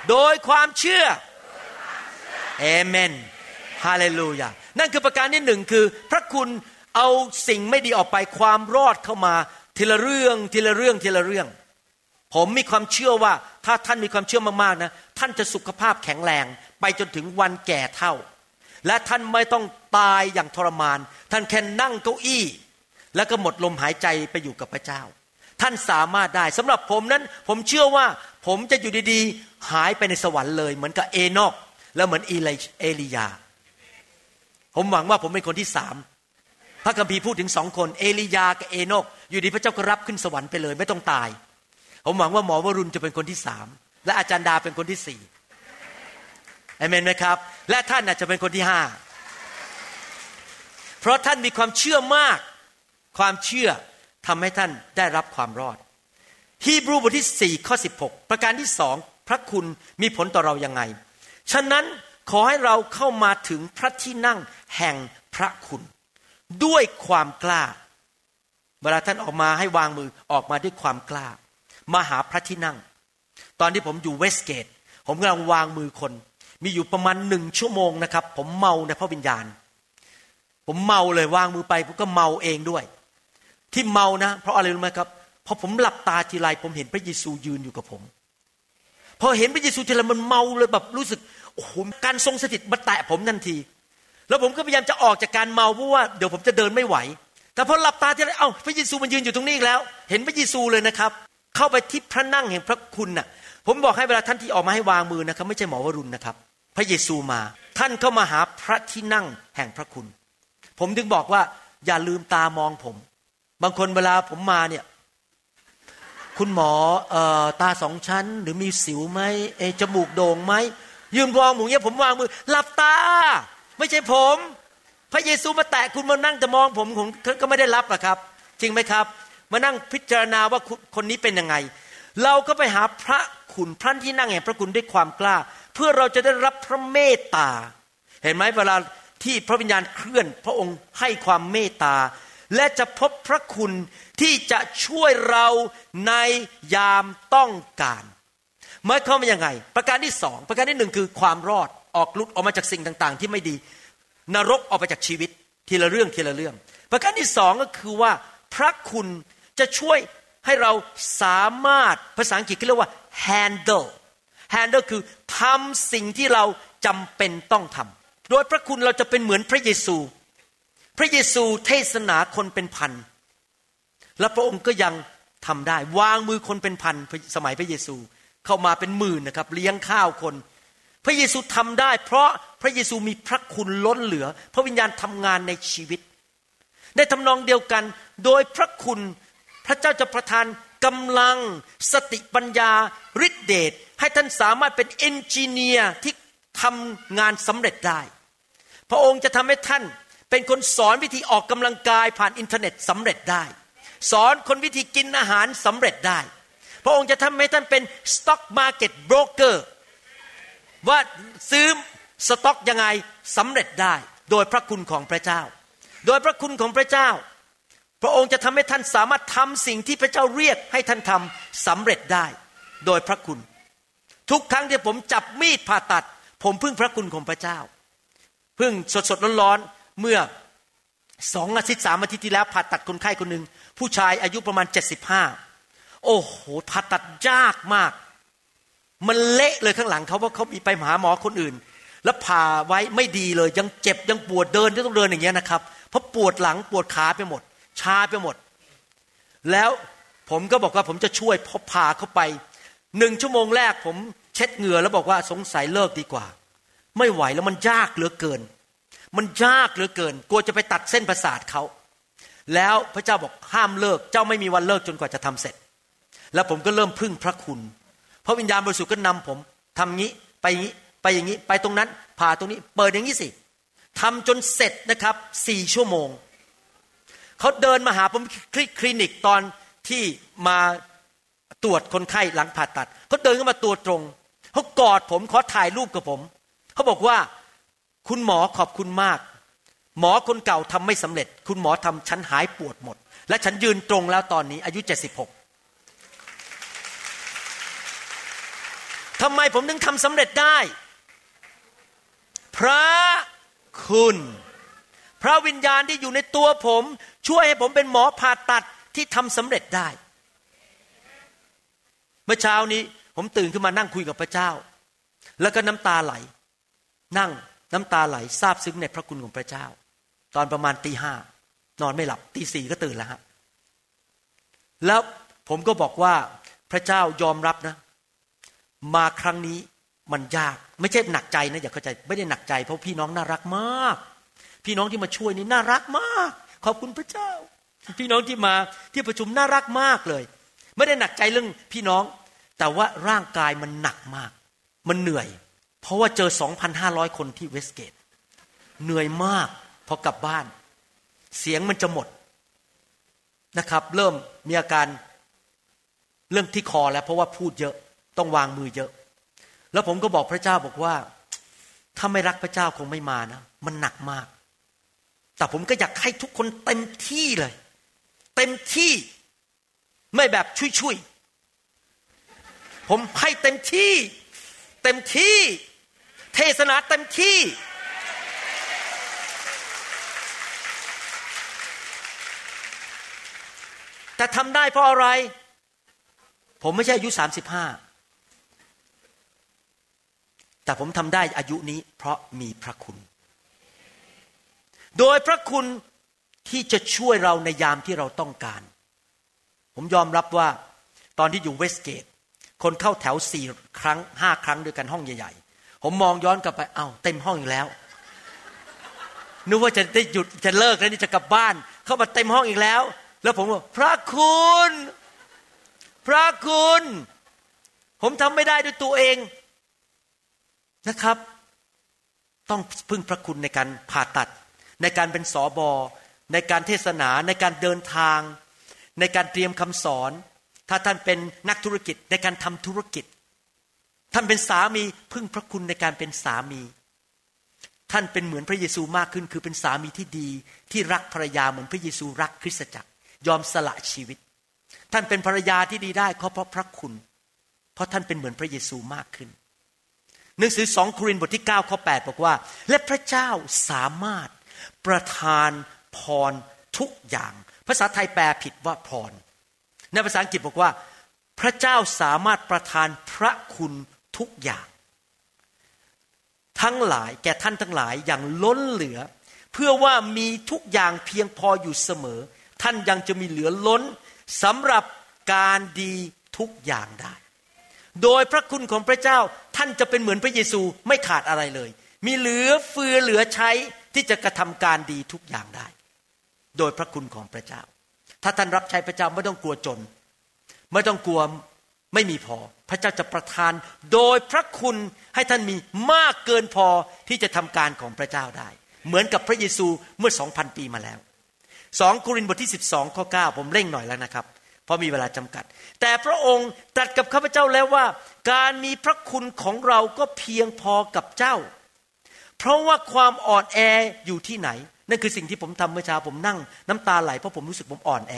โดยความเชื่อเอเมนฮาเลลูยานั่นคือประการที่หนึ่งคือ พระคุณเอาสิ่งไม่ดีออกไปความรอดเข้ามาทีละเรื่องทีละเรื่องทีละเรื่อง ผมมีความเชื่อว่าถ้าท่านมีความเชื่อมากๆนะ ท่านจะสุขภาพแข็งแรง ไปจนถึงวันแก่เท่า และท่านไม่ต้อง ตายอย่างทรมาน ท่านแค่นั่งเก้าอี้ แล้วก็หมดลมหายใจไปอยู่กับพระเจ้า ท่านสามารถได้สำหรับผมนั้น ผมเชื่อว่าผมจะอยู่ดีๆ หายไปในสวรรค์เลย เหมือนกับเอนอก แล้วเหมือนอีเลเอลียา ผมหวังว่าผมเป็นคนที่สามพระคัมภีร์พูดถึงสองคน เอลียากับเอนอก อยู่ดีพระเจ้าก็รับขึ้นสวรรค์ไปเลย ไม่ต้องตาย ผมหวังว่าหมอวรุณจะเป็นคนที่สามและอาจารย์ดาเป็นคนที่สี่เอเมนไหมครับ และท่านอาจจะเป็นคนที่ห้า เพราะท่านมีความเชื่อมาก ความเชื่อทำให้ท่านได้รับความรอด ฮีบรูบทที่4ข้อ16 ประการที่สองพระคุณมีผลต่อเรายังไง ฉะนั้นขอให้เราเข้ามาถึงพระที่นั่งแห่งพระคุณ ด้วยความกล้า เวลาท่านออกมาให้วางมือออกมาด้วยความกล้า มาหาพระที่นั่ง ตอนที่ผมอยู่เวสเกต ผมกำลังวางมือคน มีอยู่ประมาณหนึ่งชั่วโมงนะครับ ผมเมาในพระวิญญาณ ผมเมาเลยวางมือไปผมก็เมาเองด้วย ที่เมานะ เพราะอะไรรู้ไหมครับพอผมหลับตาทีไรผมเห็นพระเยซูยืนอยู่กับผม พอเห็นพระเยซูทีไรมันเมาเลยแบบรู้สึกโอ้โหการทรงสถิตมาแตะผมทันที แล้วผมก็พยายามจะออกจากการเมาเพราะว่าเดี๋ยวผมจะเดินไม่ไหว แต่พอหลับตาทีไรเอ้าพระเยซูมันยืนอยู่ตรงนี้อีกแล้ว เห็นพระเยซูเลยนะครับ เข้าไปที่พระนั่งแห่งพระคุณน่ะ ผมบอกให้เวลาท่านที่ออกมาให้วางมือนะครับ ไม่ใช่หมอวรุณนะครับ พระเยซูมา ท่านเข้ามาหาพระที่นั่งแห่งพระคุณ ผมถึงบอกว่า อย่าลืมตามองผม บางคนเวลาผมมาเนี่ย คุณหมอออตาสองชั้น หรือมีสิวไหมเอจมูกโด่งไหมยืนมองหมูเงี้ยผมวางมือหลับตา ไม่ใช่ผม พระเยซูมาแตะคุณมานั่งจะมองผมผมก็ไม่ได้รับอะครับ จริงไหมครับ มานั่งพิจารณาว่าคุณคนนี้เป็นยังไง เราก็ไปหาพระคุณพระที่นั่งแห่งพระคุณด้วยความกล้า เพื่อเราจะได้รับพระเมตตา เห็นไหมเวลา ที่พระวิญญาณเคลื่อนพระองค์ให้ความเมตตา และจะพบพระคุณที่จะช่วยเราในยามต้องการหมายความว่ายังไง ประการที่สองประการที่หนึ่งคือความรอดออกลุดออกมาจากสิ่งต่าง ๆ ที่ไม่ดี นรกออกไปจากชีวิตทีละเรื่องทีละเรื่อง ประการที่สองก็คือว่าพระคุณจะช่วยให้เราสามารถภาษาอังกฤษเรียกว่า handle handle คือทำสิ่งที่เราจำเป็นต้องทำ โดยพระคุณเราจะเป็นเหมือนพระเยซู พระเยซูเทศนาคนเป็นพัน และพระองค์ก็ยังทำได้ วางมือคนเป็นพันสมัยพระเยซูเข้ามาเป็นหมื่นนะครับ เลี้ยงข้าวคน พระเยซูทำได้ เพราะพระเยซูมีพระคุณล้นเหลือ พระวิญญาณทำงานในชีวิต ในทำนองเดียวกัน โดยพระคุณพระเจ้าจะประทานกำลัง สติปัญญาฤทธิเดชให้ท่านสามารถเป็น engineer ที่ทำงานสำเร็จได้ พระองค์จะทำให้ท่านเป็นคนสอนวิธีออกกำลังกายผ่านอินเทอร์เน็ตสำเร็จได้ สอนคนวิธีกินอาหารสำเร็จได้ พระองค์จะทำให้ท่านเป็น stock market broker ว่าซื้อสต็อกยังไงสำเร็จได้ โดยพระคุณของพระเจ้า โดยพระคุณของพระเจ้า พระองค์จะทำให้ท่านสามารถทำสิ่งที่พระเจ้าเรียกให้ท่านทำสำเร็จได้ โดยพระคุณ ทุกครั้งที่ผมจับมีดผ่าตัด ผมพึ่งพระคุณของพระเจ้า พึ่งสดสดร้อนๆเมื่อสองอาทิตย์สามอาทิตย์ที่แล้วผ่าตัดคนไข้คนหนึ่งผู้ชายอายุประมาณเจ็ดสิบห้าโอ้โหผ่าตัดยากมาก มันเละเลยข้างหลังเขาเพราะเขามีไปหาหมอคนอื่น แล้วผ่าไว้ไม่ดีเลย ยังเจ็บยังปวดเดินต้องเดินอย่างเงี้ยนะครับ เพราะปวดหลังปวดขาไปหมด ชาไปหมด แล้วผมก็บอกว่าผมจะช่วยพอผ่าเข้าไปหนึ่งชั่วโมงแรกผมเช็ดเหงื่อแล้วบอกว่าสงสัยเลิกดีกว่า ไม่ไหวแล้วมันยากเหลือเกิน มันยากเหลือเกิน กลัวจะไปตัดเส้นประสาทเขาแล้วพระเจ้าบอกห้ามเลิก เจ้าไม่มีวันเลิกจนกว่าจะทำเสร็จ แล้วผมก็เริ่มพึ่งพระคุณ พระวิญญาณบริสุทธิ์ก็นำผมทำงี้ไปงนี้ไปอย่างนี้ไปตรงนั้นผ่าตรงนี้ เปิดอย่างนี้สิทำจนเสร็จนะครับสี่ชั่วโมงเขาเดินมาหาผมคลินิกตอนที่มาตรวจคนไข้หลังผ่าตัดเขาเดินเข้ามาตัวตรงเขากอดผมขอถ่ายรูปกับผม เขาบอกว่าคุณหมอขอบคุณมาก หมอคนเก่าทำไม่สำเร็จ คุณหมอทำฉันหายปวดหมด และฉันยืนตรงแล้วตอนนี้อายุ76ทำไมผมถึงทำสำเร็จได้ พระคุณ พระวิญญาณที่อยู่ในตัวผม ช่วยให้ผมเป็นหมอผ่าตัดที่ทำสำเร็จได้ เมื่อเช้านี้ผมตื่นขึ้นมานั่งคุยกับพระเจ้า แล้วก็น้ำตาไหล นั่งน้ำตาไหลซาบซึ้งในพระคุณของพระเจ้า ตอนประมาณตีห้านอนไม่หลับตีสี่ก็ตื่นแล้วฮะแล้วผมก็บอกว่าพระเจ้ายอมรับนะ มาครั้งนี้มันยาก ไม่ใช่หนักใจนะอย่าเข้าใจไม่ได้หนักใจ เพราะพี่น้องน่ารักมาก พี่น้องที่มาช่วยนี่น่ารักมาก ขอบคุณพระเจ้า พี่น้องที่มาที่ประชุมน่ารักมากเลย ไม่ได้หนักใจเรื่องพี่น้อง แต่ว่าร่างกายมันหนักมาก มันเหนื่อย เพราะว่าเจอ 2,500 คนที่เวสเกต เหนื่อยมากพอกลับบ้าน เสียงมันจะหมดนะครับ เริ่มมีอาการเรื่องที่คอแล้ว เพราะว่าพูดเยอะต้องวางมือเยอะ แล้วผมก็บอกพระเจ้าบอกว่า ถ้าไม่รักพระเจ้าคงไม่มานะ มันหนักมาก แต่ผมก็อยากให้ทุกคนเต็มที่เลย เต็มที่ไม่แบบชุยๆผมให้เต็มที่ เต็มที่ เทศนาเต็มที่ แต่ทำได้เพราะอะไร ผมไม่ใช่อายุสามสิบห้าแต่ผมทำได้อายุนี้เพราะมีพระคุณ โดยพระคุณที่จะช่วยเราในยามที่เราต้องการ ผมยอมรับว่าตอนที่อยู่เวสเกต คนเข้าแถวสี่ครั้งห้าครั้งด้วยกันห้องใหญ่ๆ ผมมองย้อนกลับไปเอา้าเต็มห้องอีกแล้วนึกว่าจะได้หยุดจะเลิกแล้วนี่จะกลับบ้าน เข้ามาเต็มห้องอีกแล้ว แล้วผมว่าพระคุณ พระคุณ ผมทำไม่ได้ด้วยตัวเองนะครับ ต้องพึ่งพระคุณในการผ่าตัด ในการเป็นสอบอในการเทศนาในการเดินทาง ในการเตรียมคำสอน ถ้าท่านเป็นนักธุรกิจในการทำธุรกิจ ท่านเป็นสามีพึ่งพระคุณในการเป็นสามี ท่านเป็นเหมือนพระเยซูมากขึ้น คือเป็นสามีที่ดีที่รักภรรยาเหมือนพระเยซูรักคริสตจักร ยอมสละชีวิต ท่านเป็นภรรยาที่ดีได้เพราะพระคุณ เพราะท่านเป็นเหมือนพระเยซูมากขึ้น หนังสือสองโครินธ์บทที่9ข้อ8บอกว่า และพระเจ้าสามารถประทานพรทุกอย่าง ภาษาไทยแปลผิดว่าพรในภาษาอังกฤษบอกว่า พระเจ้าสามารถประทานพระคุณ ทุกอย่าง ทั้งหลายแก่ท่านทั้งหลายอย่างล้นเหลือ เพื่อว่ามีทุกอย่างเพียงพออยู่เสมอ ท่านยังจะมีเหลือล้นสำหรับการดีทุกอย่างได้ โดยพระคุณของพระเจ้าท่านจะเป็นเหมือนพระเยซูไม่ขาดอะไรเลย มีเหลือเฟือเหลือใช้ที่จะกระทำการดีทุกอย่างได้ โดยพระคุณของพระเจ้า ถ้าท่านรับใช้พระเจ้าไม่ต้องกลัวจน ไม่ต้องกลัว ไม่มีพอ พระเจ้าจะประทาน โดยพระคุณให้ท่านมีมากเกินพอที่จะทำการของพระเจ้าได้ เหมือนกับพระเยซูเมื่อสองพันปีมาแล้วสองโครินบทที่12ข้อ9ผมเร่งหน่อยแล้วนะครับ เพราะมีเวลาจำกัด แต่พระองค์ตรัสกับข้าพเจ้าแล้วว่า การมีพระคุณของเราก็เพียงพอกับเจ้า เพราะว่าความอ่อนแออยู่ที่ไหน นั่นคือสิ่งที่ผมทำเมื่อเช้าผมนั่ง น้ำตาไหลเพราะผมรู้สึกผมอ่อนแอ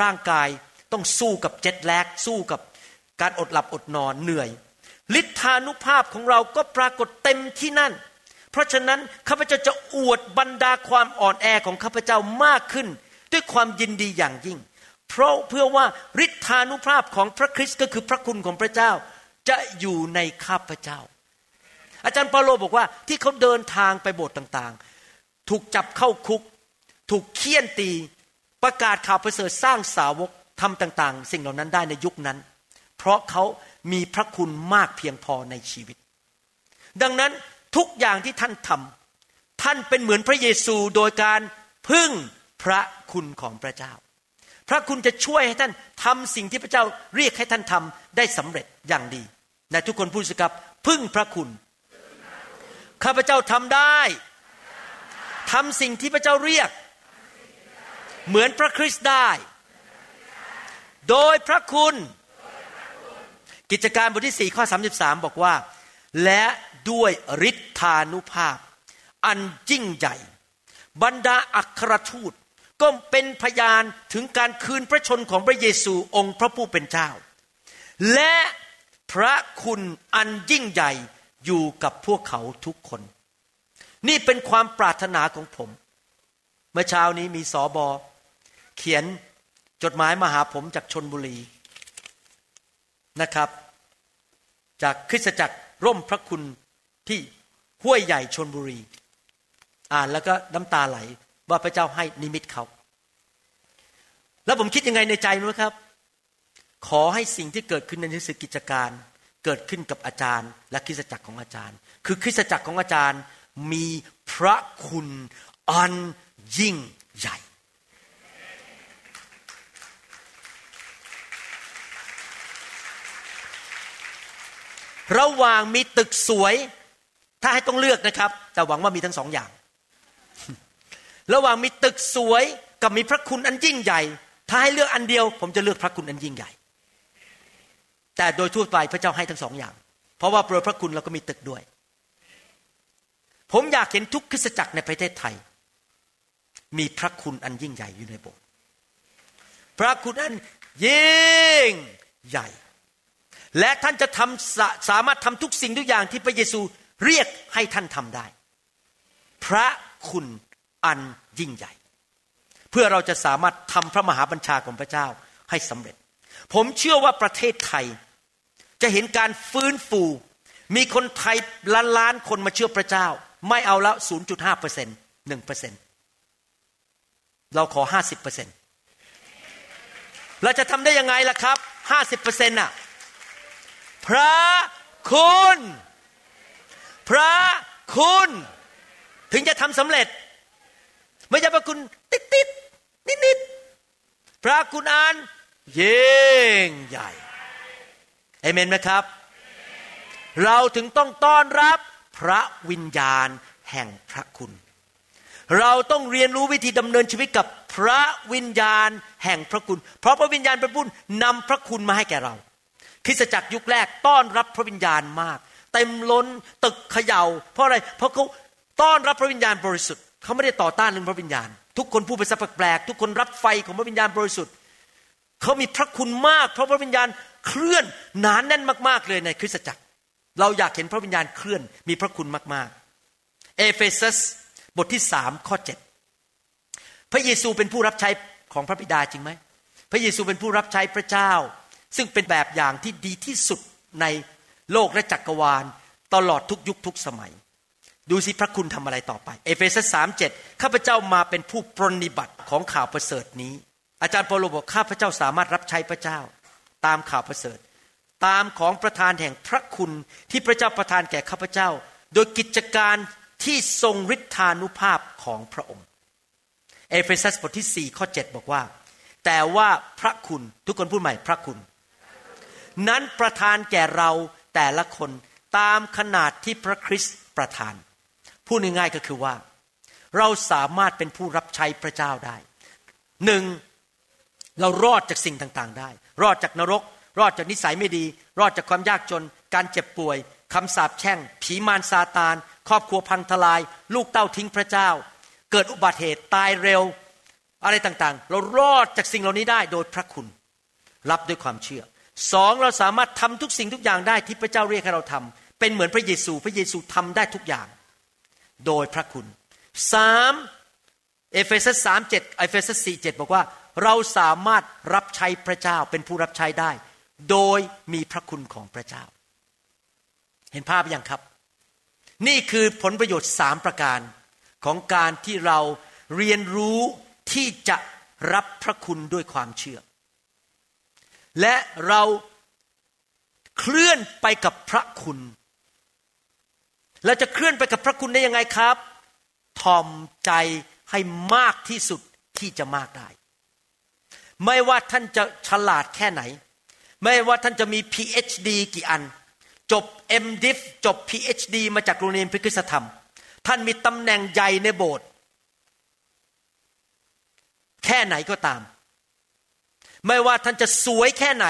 ร่างกายต้องสู้กับเจ็ดแลกสู้กับ การอดหลับอดนอนเหนื่อยฤทธานุภาพของเราก็ปรากฏเต็มที่นั่น เพราะฉะนั้นข้าพเจ้าจะอวดบรรดาความอ่อนแอของข้าพเจ้ามากขึ้น ด้วยความยินดีอย่างยิ่ง เพราะเพื่อว่าฤทธานุภาพของพระคริสต์ก็คือพระคุณของพระเจ้าจะอยู่ในข้าพเจ้า อาจารย์เปาโลบอกว่าที่เขาเดินทางไปโบสถ์ต่างๆ ถูกจับเข้าคุก ถูกเคี่ยนตี ประกาศข่าวประเสริฐสร้างสาวกทำต่าง ๆ สิ่งเหล่านั้นได้ในยุคนั้น เพราะเขามีพระคุณมากเพียงพอในชีวิต ดังนั้นทุกอย่างที่ท่านทำท่านเป็นเหมือนพระเยซูโดยการพึ่งพระคุณของพระเจ้า พระคุณจะช่วยให้ท่านทำสิ่งที่พระเจ้าเรียกให้ท่านทำได้สำเร็จอย่างดีในทุกคนพูดสิครับพึ่งพระคุณ ข้าพเจ้าทำได้ทำสิ่งที่พระเจ้าเรียก เหมือนพระคริสต์ได้ โดยพระคุณ กิจการบทที่ 4 ข้อ 33 บอกว่า และด้วยฤทธานุภาพ อันยิ่งใหญ่ บรรดาอัครทูตก็เป็นพยานถึงการคืนพระชนของพระเยซูองค์พระผู้เป็นเจ้า และพระคุณอันยิ่งใหญ่อยู่กับพวกเขาทุกคน นี่เป็นความปรารถนาของผม เมื่อเช้านี้มีสอบอเขียนจดหมายมาหาผมจากชนบุรี นะครับจากคริสตจักรร่มพระคุณที่ห้วยใหญ่ชนบุรี อ่านแล้วก็น้ำตาไหลว่าพระเจ้าให้นิมิตเขา แล้วผมคิดยังไงในใจรู้ครับ ขอให้สิ่งที่เกิดขึ้นในนิสกิจการ เกิดขึ้นกับอาจารย์ และคริสตจักรของอาจารย์ คือคริสตจักรของอาจารย์มีพระคุณอันยิ่งใหญ่ ระหว่างมีตึกสวย ถ้าให้ต้องเลือกนะครับ แต่หวังว่ามีทั้งสองอย่าง ระหว่างมีตึกสวยกับมีพระคุณอันยิ่งใหญ่ ถ้าให้เลือกอันเดียว ผมจะเลือกพระคุณอันยิ่งใหญ่ แต่โดยทั่วไปพระเจ้าให้ทั้งสองอย่าง เพราะว่าโปรยพระคุณเราก็มีตึกด้วย ผมอยากเห็นทุกคริสตจักรในประเทศไทย มีพระคุณอันยิ่งใหญ่อยู่ในโบสถ์พระคุณอันยิ่งใหญ่ และท่านจะทำสสามารถทำทุกสิ่งทุกอย่างที่พระเยซูเรียกให้ท่านทำได้ พระคุณอันยิ่งใหญ่ เพื่อเราจะสามารถทำพระมหาบัญชาของพระเจ้าให้สำเร็จ ผมเชื่อว่าประเทศไทย จะเห็นการฟื้นฟู มีคนไทยล้านล้านคนมาเชื่อพระเจ้า ไม่เอาแล้ว0.5เปอร์เซ็นต์หนึ่งเปอร์เซ็นต์เราขอ 50เปอร์เซ็นต์เราจะทำได้ยังไงล่ะครับ 50เปอร์เซ็นต์น่ะ พระคุณ พระคุณ ถึงจะทำสำเร็จ ไม่ใช่พระคุณติดติดนิดนิดพระคุณอันยิ่งใหญ่เอเมนไหมครับ เราถึงต้องต้อนรับพระวิญญาณแห่งพระคุณ เราต้องเรียนรู้วิธีดำเนินชีวิตกับพระวิญญาณแห่งพระคุณ เพราะพระวิญญาณเป็นผู้นำพระคุณมาให้แก่เรา คริสตจักรยุคแรกต้อนรับพระวิญญาณมาก เต็มล้นตึกเขยา่า เพราะอะไรเพราะเขาต้อนรับพระวิญญาณบริสุทธิ์เขาไม่ได้ต่อต้านเรื่องพระวิญญาณ ทุกคนพูดภาษาแปลกทุกคนรับไฟของพระวิญญาณบริสุทธิ์เขามีพระคุณมาก เพราะพระวิญญาณเคลื่อนหนานแน่นมากๆเลยในคริสตจักร เราอยากเห็นพระวิญญาณเคลื่อนมีพระคุณมากๆ เอเฟซัสบทที่สามข้อเจ็ดพระเยซูเป็นผู้รับใช้ของพระบิดาจริงไหม พระเยซูเป็นผู้รับใช้พระเจ้า ซึ่งเป็นแบบอย่างที่ดีที่สุดในโลกและจักรวาล ตลอดทุกยุคทุกสมัย ดูสิพระคุณทำอะไรต่อไป เอเฟซัสสามเจ็ดข้าพเจ้ามาเป็นผู้ปรนิบัติของข่าวประเสริฐนี้ อาจารย์เปโลบอกข้าพเจ้าสามารถรับใช้พระเจ้า ตามข่าวประเสริฐ ตามของประธานแห่งพระคุณที่พระเจ้าประทานแก่ข้าพเจ้า โดยกิจการที่ทรงฤทธานุภาพของพระองค์ เอเฟซัสบทที่4ข้อ7บอกว่า แต่ว่าพระคุณทุกคนพูดใหม่พระคุณ นั้นประทานแก่เราแต่ละคนตามขนาดที่พระคริสต์ประทาน พูดง่ายๆก็คือว่า เราสามารถเป็นผู้รับใช้พระเจ้าได้หนึ่งเรารอดจากสิ่งต่างๆได้ รอดจากนรก รอดจากนิสัยไม่ดี รอดจากความยากจน การเจ็บป่วยคำสาปแช่ง ผีมารซาตาน ครอบครัวพังทลาย ลูกเต้าทิ้งพระเจ้า เกิดอุบัติเหตุตายเร็ว อะไรต่างๆ เรารอดจากสิ่งเหล่านี้ได้โดยพระคุณ รับด้วยความเชื่อ สองเราสามารถทำทุกสิ่งทุกอย่างได้ที่พระเจ้าเรียกให้เราทำเป็นเหมือนพระเยซู พระเยซูทำได้ทุกอย่าง โดยพระคุณสามเอเฟซัสสามเจ็ดเอเฟซัสสี่เจ็ดบอกว่า เราสามารถรับใช้พระเจ้าเป็นผู้รับใช้ได้ โดยมีพระคุณของพระเจ้า เห็นภาพยังครับ นี่คือผลประโยชน์สามประการของการที่เราเรียนรู้ที่จะรับพระคุณด้วยความเชื่อ และเราเคลื่อนไปกับพระคุณ เราจะเคลื่อนไปกับพระคุณได้ยังไงครับทอมใจให้มากที่สุดที่จะมากได้ ไม่ว่าท่านจะฉลาดแค่ไหน ไม่ว่าท่านจะมี PhD กี่อัน จบ MDiv จบ PhD มาจากโรงเรียนพระคุณธรรม ท่านมีตำแหน่งใหญ่ในโบสถ์แค่ไหนก็ตาม ไม่ว่าท่านจะสวยแค่ไหน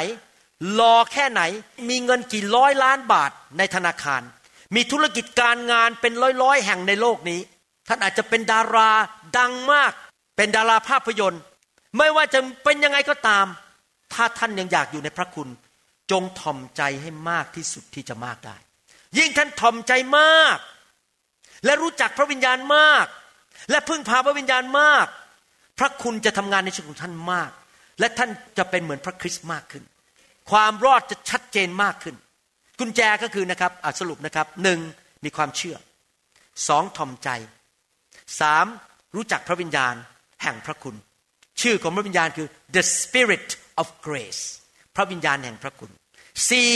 รอแค่ไหน มีเงินกี่ร้อยล้านบาทในธนาคาร มีธุรกิจการงานเป็นร้อยๆ แห่งในโลกนี้ ท่านอาจจะเป็นดาราดังมาก เป็นดาราภาพยนตร์ ไม่ว่าจะเป็นยังไงก็ตาม ถ้าท่านยังอยากอยู่ในพระคุณ จงทอมใจให้มากที่สุดที่จะมากได้ ยิ่งท่านทอมใจมาก และรู้จักพระวิญญาณมาก และพึ่งพาพระวิญญาณมาก พระคุณจะทำงานในชีวิตของท่านมาก และท่านจะเป็นเหมือนพระคริสต์มากขึ้น ความรอดจะชัดเจนมากขึ้น กุญแจก็คือนะครับอสรุปนะครับหนึ่งมีความเชื่อสองทอมใจสามรู้จักพระวิญญาณแห่งพระคุณ ชื่อของพระวิญญาณคือ the spirit of grace พระวิญญาณแห่งพระคุณสี่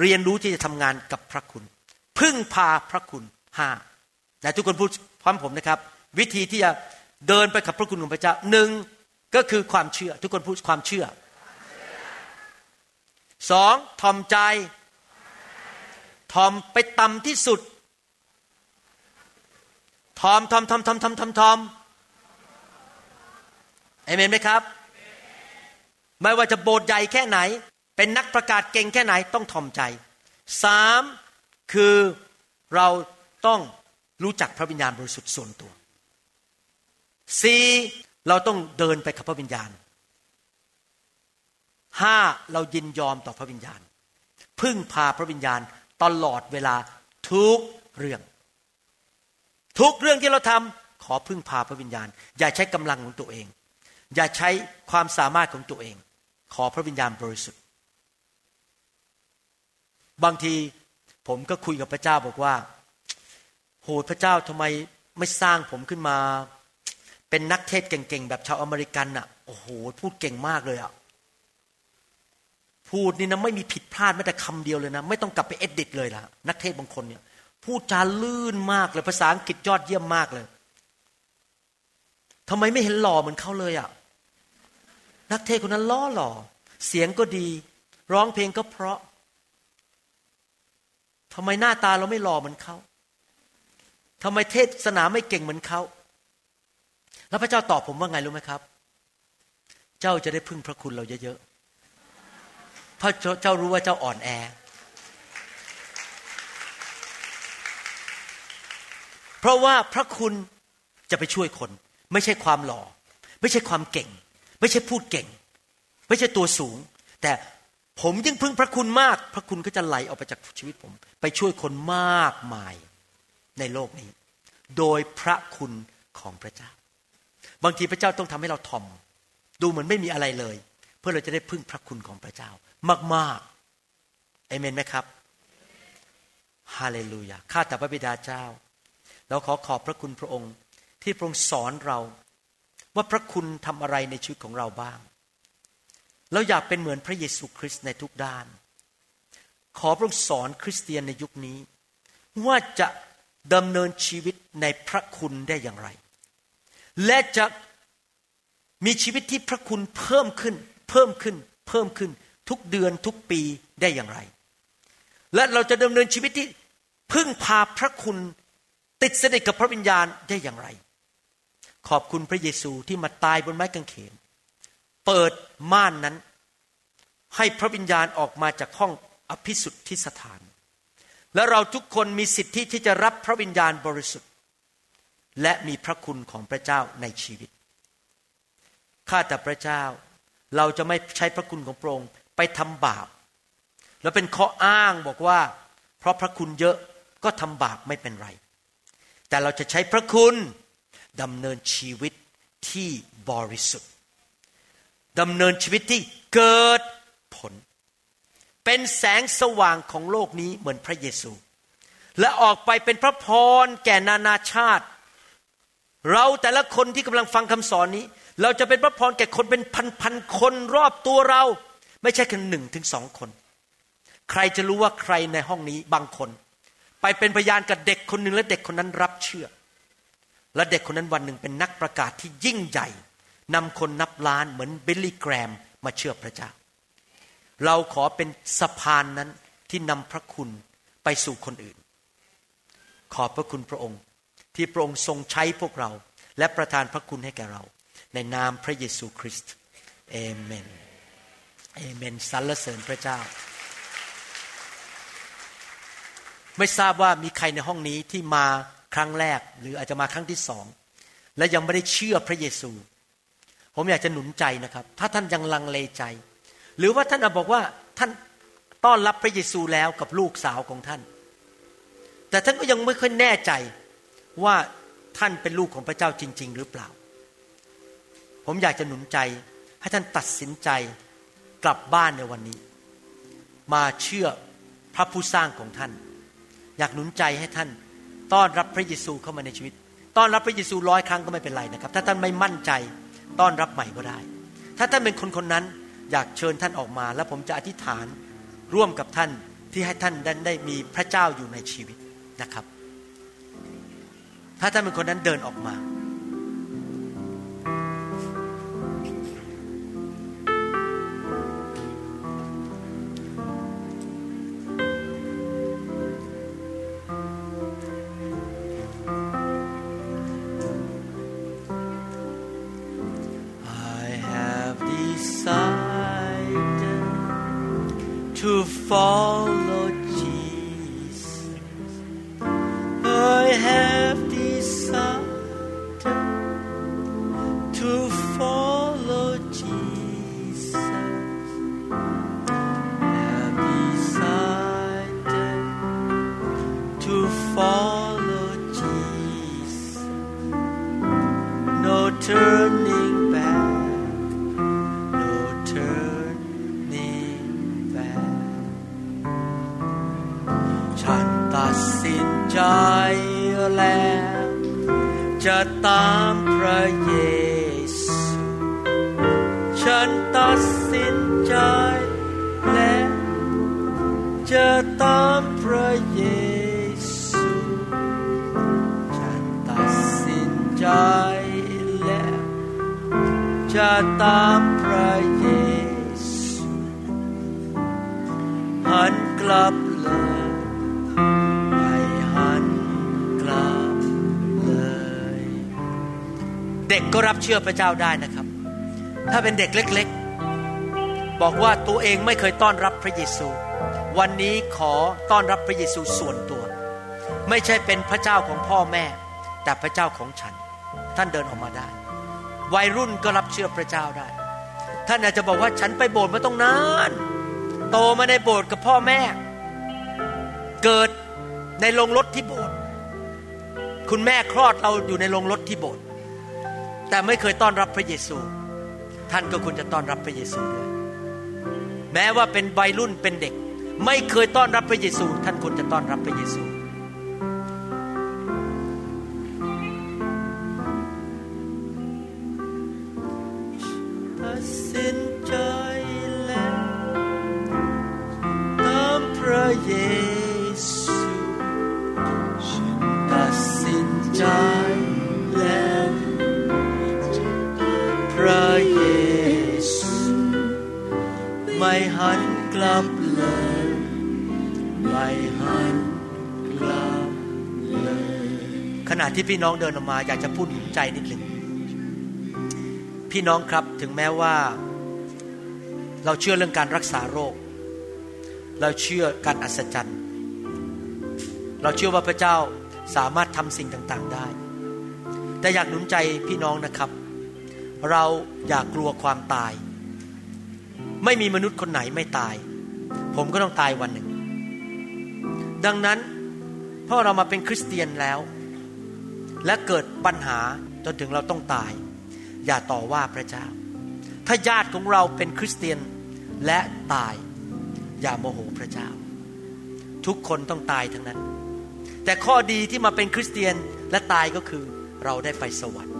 เรียนรู้ที่จะทำงานกับพระคุณ พึ่งพาพระคุณห้าแต่ทุกคนพูดพร้อมผมนะครับ วิธีที่จะเดินไปกับพระคุณของพระเจ้าหนึ่ง ก็คือความเชื่อ ทุกคนพูดความเชื่อสองถ่อมใจถ่อมไปต่ำที่สุดถ่อมถ่อมถ่อมถ่อมถ่อมถ่อมถ่อมเอเมนไหมครับ ไม่ว่าจะโบสถ์ใหญ่แค่ไหน เป็นนักประกาศเก่งแค่ไหนต้องถ่อมใจสามคือเราต้องรู้จักพระวิญญาณบริสุทธิ์ส่วนตัวสี่ เราต้องเดินไปกับพระวิญญาณห้าเรายินยอมต่อพระวิญญาณ พึ่งพาพระวิญญาณตลอดเวลาทุกเรื่อง ทุกเรื่องที่เราทำขอพึ่งพาพระวิญญาณ อย่าใช้กำลังของตัวเอง อย่าใช้ความสามารถของตัวเอง ขอพระวิญญาณบริสุทธิ์ บางทีผมก็คุยกับพระเจ้าบอกว่า โหพระเจ้าทำไมไม่สร้างผมขึ้นมา เป็นนักเทศเก่งๆ แบบชาวอเมริกันอะโอ้โห พูดเก่งมากเลยอะพูดนี่นะไม่มีผิดพลาดแม้แต่คำเดียวเลยนะ ไม่ต้องกลับไปเอดดิตเลยละนักเทศบางคนเนี่ยพูดจาลื่นมากเลยภาษาอังกฤษยอดเยี่ยมมากเลยทำไมไม่เห็นหล่อเหมือนเขาเลยอะ่ะนักเทศคนนั้นล้อหล่อเสียงก็ดี ร้องเพลงก็เพราะทำไมหน้าตาเราไม่หล่อเหมือนเขาทำไมเทศสนาไม่เก่งเหมือนเขา แล้วพระเจ้าตอบผมว่าไงรู้ไหมครับ เจ้าจะได้พึ่งพระคุณเราเยอะๆเพราะเจ้ารู้ว่าเจ้าอ่อนแอ เพราะว่าพระคุณจะไปช่วยคน ไม่ใช่ความหล่อ ไม่ใช่ความเก่ง ไม่ใช่พูดเก่ง ไม่ใช่ตัวสูง แต่ผมยิ่งพึ่งพระคุณมาก พระคุณก็จะไหลออกไปจากชีวิตผม ไปช่วยคนมากมายในโลกนี้ โดยพระคุณของพระเจ้า บางทีพระเจ้าต้องทำให้เราทอม ดูเหมือนไม่มีอะไรเลย เพื่อเราจะได้พึ่งพระคุณของพระเจ้า มากๆเอเมนไหมครับฮาเลลูยาข้าแต่พระบิดาเจ้า เราขอขอบพระคุณพระองค์ ที่พระองค์สอนเรา ว่าพระคุณทำอะไรในชีวิตของเราบ้าง เราอยากเป็นเหมือนพระเยซูคริสต์ในทุกด้าน ขอพระองค์สอนคริสเตียนในยุคนี้ ว่าจะดำเนินชีวิตในพระคุณได้อย่างไร และจะมีชีวิตที่พระคุณเพิ่มขึ้น เพิ่มขึ้น เพิ่มขึ้น ทุกเดือนทุกปีได้อย่างไร และเราจะดำเนินชีวิตที่พึ่งพาพระคุณติดสนิทกับพระวิญญาณได้อย่างไร ขอบคุณพระเยซูที่มาตายบนไม้กางเขน เปิดม่านนั้น ให้พระวิญญาณออกมาจากห้องอภิสุทธิสถาน และเราทุกคนมีสิทธิที่จะรับพระวิญญาณบริสุทธิ์ และมีพระคุณของพระเจ้าในชีวิต ข้าแต่พระเจ้า เราจะไม่ใช้พระคุณของพระองค์ไปทำบาป แล้วเป็นข้ออ้างบอกว่า เพราะพระคุณเยอะก็ทำบาปไม่เป็นไร แต่เราจะใช้พระคุณดำเนินชีวิตที่บริสุทธิ์ดำเนินชีวิตที่เกิดผล เป็นแสงสว่างของโลกนี้เหมือนพระเยซู และออกไปเป็นพระพรแก่นานาชาติ เราแต่ละคนที่กำลังฟังคำสอนนี้ เราจะเป็นพระพรแก่คนเป็นพันๆคนรอบตัวเรา ไม่ใช่แค่หนึ่งถึงสองคน ใครจะรู้ว่าใครในห้องนี้บางคน ไปเป็นพยานกับเด็กคนหนึ่งและเด็กคนนั้นรับเชื่อ และเด็กคนนั้นวันหนึ่งเป็นนักประกาศที่ยิ่งใหญ่นำคนนับล้านเหมือนบิลลี่แกรมมาเชื่อพระเจ้า เราขอเป็นสะพานนั้นที่นำพระคุณไปสู่คนอื่น ขอบพระคุณพระองค์ ที่พระองค์ทรงใช้พวกเรา และประทานพระคุณให้แก่เรา ในนามพระเยซูคริสต์เอเมนเอเมนสรรเสริญพระเจ้า ไม่ทราบว่ามีใครในห้องนี้ที่มาครั้งแรก หรืออาจจะมาครั้งที่สอง และยังไม่ได้เชื่อพระเยซู ผมอยากจะหนุนใจนะครับ ถ้าท่านยังลังเลใจ หรือว่าท่านอาจบอกว่าท่านต้อนรับพระเยซูแล้วกับลูกสาวของท่าน แต่ท่านก็ยังไม่ค่อยแน่ใจ ว่าท่านเป็นลูกของพระเจ้าจริง ๆ หรือเปล่า ผมอยากจะหนุนใจให้ท่านตัดสินใจกลับบ้านในวันนี้ มาเชื่อพระผู้สร้างของท่าน อยากหนุนใจให้ท่าน ต้อนรับพระเยซูเข้ามาในชีวิต ต้อนรับพระเยซูร้อยครั้งก็ไม่เป็นไรนะครับ ถ้าท่านไม่มั่นใจต้อนรับใหม่ก็ได้ ถ้าท่านเป็นคนคนนั้นอยากเชิญท่านออกมา แล้วผมจะอธิษฐานร่วมกับท่านที่ให้ท่านได้ได้มีพระเจ้าอยู่ในชีวิตนะครับ ถ้าท่านเป็นคนนั้นเดินออกมา แล้วจะตามพระเยซูฉันตัดสินใจแล้วจะตามพระเยซูฉันตัดสินใจแล้วจะตามพระเยซูหันกลับ เด็กก็รับเชื่อพระเจ้าได้นะครับ ถ้าเป็นเด็กเล็ก ๆ บอกว่าตัวเองไม่เคยต้อนรับพระเยซู วันนี้ขอต้อนรับพระเยซูส่วนตัว ไม่ใช่เป็นพระเจ้าของพ่อแม่ แต่พระเจ้าของฉัน ท่านเดินออกมาได้ วัยรุ่นก็รับเชื่อพระเจ้าได้ ท่านอาจจะบอกว่าฉันไปโบสถ์มาต้องนานโตมาในโบสถ์กับพ่อแม่ เกิดในโรงรถที่โบสถ์คุณแม่คลอดเราอยู่ในโรงรถที่โบสถ์ แต่ไม่เคยต้อนรับพระเยซู ท่านก็ควรจะต้อนรับพระเยซูด้วยแม้ว่าเป็นวัยรุ่นเป็นเด็ก ไม่เคยต้อนรับพระเยซู ท่านควรจะต้อนรับพระเยซู หันกลับเลยไม่หันกลับเลยขณะที่พี่น้องเดินออกมาอยากจะพูดหนุนใจนิดหนึ่งพี่น้องครับถึงแม้ว่า เราเชื่อเรื่องการรักษาโรค เราเชื่อการอัศจรรย์ เราเชื่อว่าพระเจ้าสามารถทำสิ่งต่างๆได้ แต่อยากหนุนใจพี่น้องนะครับ เราอย่ากกลัวความตาย ไม่มีมนุษย์คนไหนไม่ตาย ผมก็ต้องตายวันหนึ่ง ดังนั้นพราะเรามาเป็นคริสเตียนแล้ว และเกิดปัญหาจนถึงเราต้องตาย อย่าต่อว่าพระเจ้า ถ้าญาติของเราเป็นคริสเตียนและตาย อย่าโมโหพระเจ้า ทุกคนต้องตายทั้งนั้น แต่ข้อดีที่มาเป็นคริสเตียนและตายก็คือเราได้ไปสวรรค์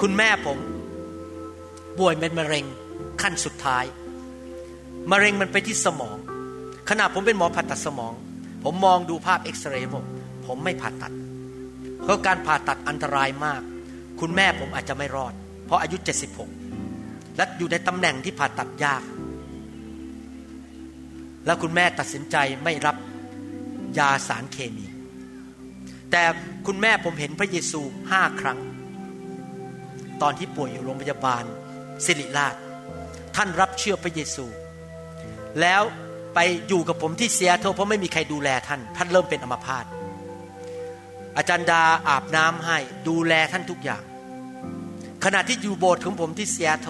คุณแม่ผมป่วยเป็นมะเร็ง ขั้นสุดท้าย มะเร็งมันไปที่สมอง ขณะผมเป็นหมอผ่าตัดสมอง ผมมองดูภาพเอ็กซเรย์ผมผมไม่ผ่าตัด เพราะการผ่าตัดอันตรายมาก คุณแม่ผมอาจจะไม่รอด เพราะอายุ 76 และอยู่ในตำแหน่งที่ผ่าตัดยาก แล้วคุณแม่ตัดสินใจไม่รับยาสารเคมี แต่คุณแม่ผมเห็นพระเยซูห้าครั้ง ตอนที่ป่วยอยู่โรงพยาบาลศิริราช ท่านรับเชื่อพระเยซู แล้วไปอยู่กับผมที่เซียโตเพราะไม่มีใครดูแลท่าน ท่านเริ่มเป็นอัมพาตอาจารย์ดาอาบน้ำให้ดูแลท่านทุกอย่าง ขณะที่อยู่โบสถ์ของผมที่เซียโต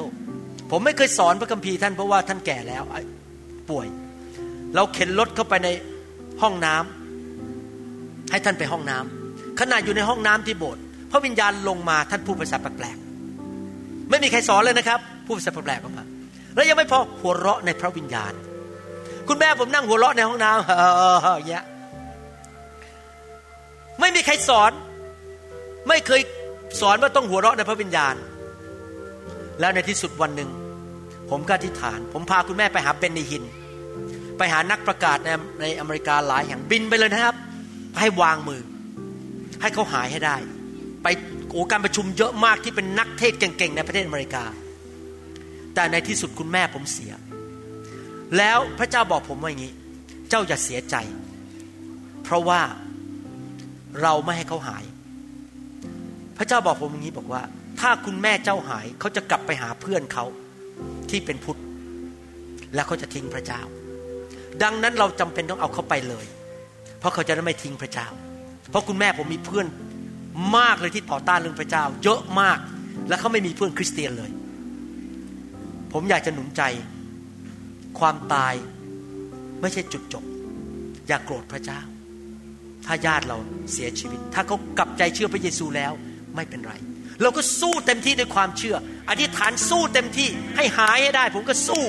ผมไม่เคยสอนพระคัมภีร์ท่านเพราะว่าท่านแก่แล้วป่วย เราเข็นรถเข้าไปในห้องน้ำให้ท่านไปห้องน้ำขณะอยู่ในห้องน้ำที่โบสถ์พระวิญญาณลงมาท่านพูดภาษาแปลกๆไม่มีใครสอนเลยนะครับ พูดภาษาแปลกๆออกมา แล้วยังไม่พอหัวเราะในพระวิญญาณ คุณแม่ผมนั่งหัวเราะในห้องน้ำเอย่างเงี้ยไม่มีใครสอน ไม่เคยสอนว่าต้องหัวเราะในพระวิญญาณ แล้วในที่สุดวันหนึ่ง ผมก็อธิษฐาน ผมพาคุณแม่ไปหาเบนนีฮิน ไปหานักประกาศในในอเมริกาหลายแห่งบินไปเลยนะครับให้วางมือ ให้เขาหายให้ได้ ไปโอ้การประชุมเยอะมากที่เป็นนักเทศเก่งๆในประเทศอเมริกา แต่ในที่สุดคุณแม่ผมเสีย แล้วพระเจ้าบอกผมว่าอย่างนี้ เจ้าอย่าเสียใจ เพราะว่าเราไม่ให้เขาหาย พระเจ้าบอกผมอย่างนี้บอกว่า ถ้าคุณแม่เจ้าหายเขาจะกลับไปหาเพื่อนเขาที่เป็นพุทธ แล้วเขาจะทิ้งพระเจ้า ดังนั้นเราจำเป็นต้องเอาเขาไปเลย เพราะเขาจะได้ไม่ทิ้งพระเจ้า เพราะคุณแม่ผมมีเพื่อนมากเลยที่ต่อต้านเรื่องพระเจ้า เยอะมาก และเขาไม่มีเพื่อนคริสเตียนเลย ผมอยากจะหนุนใจ ความตายไม่ใช่จุดจบ อย่าโกรธพระเจ้า ถ้าญาติเราเสียชีวิต ถ้าเขากลับใจเชื่อพระเยซูแล้วไม่เป็นไร เราก็สู้เต็มที่ด้วยความเชื่อ อธิษฐานสู้เต็มที่ให้หายให้ได้ ผมก็สู้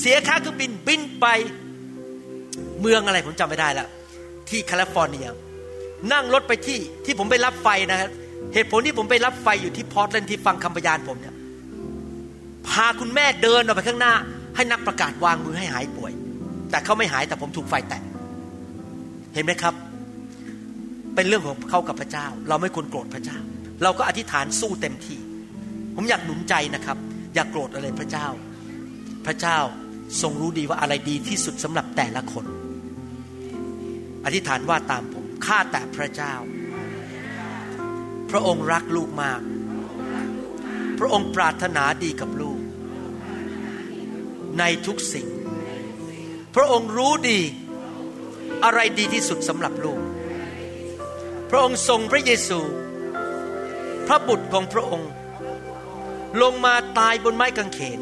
เสียค่าเครื่องบินบินไปเมืองอะไรผมจำไม่ได้ละที่แคลิฟอร์เนีย นั่งรถไปที่ที่ผมไปรับไฟนะครับเหตุผลที่ผมไปรับไฟอยู่ที่พอร์ตแลนด์ที่ฟังคำพยานผมเนี่ย พาคุณแม่เดินออกไปข้างหน้า ให้นักประกาศวางมือให้หายป่วย แต่เขาไม่หายแต่ผมถูกไฟแตะเห็นไหมครับ เป็นเรื่องของเขากับพระเจ้า เราไม่ควรโกรธพระเจ้า เราก็อธิษฐานสู้เต็มที่ ผมอยากหนุนใจนะครับ อย่ากโกรธอะไรพระเจ้า พระเจ้าทรงรู้ดีว่าอะไรดีที่สุดสำหรับแต่ละคน อธิษฐานว่าตามผมข้าแต่พระเจ้า พระองค์รักลูกมาก พระองค์ปรารถนาดีกับลูก ในทุกสิ่ง พระองค์รู้ดี อะไรดีที่สุดสำหรับลูก พระองค์ทรงพระเยซู พระบุตรของพระองค์ ลงมาตายบนไม้กางเขน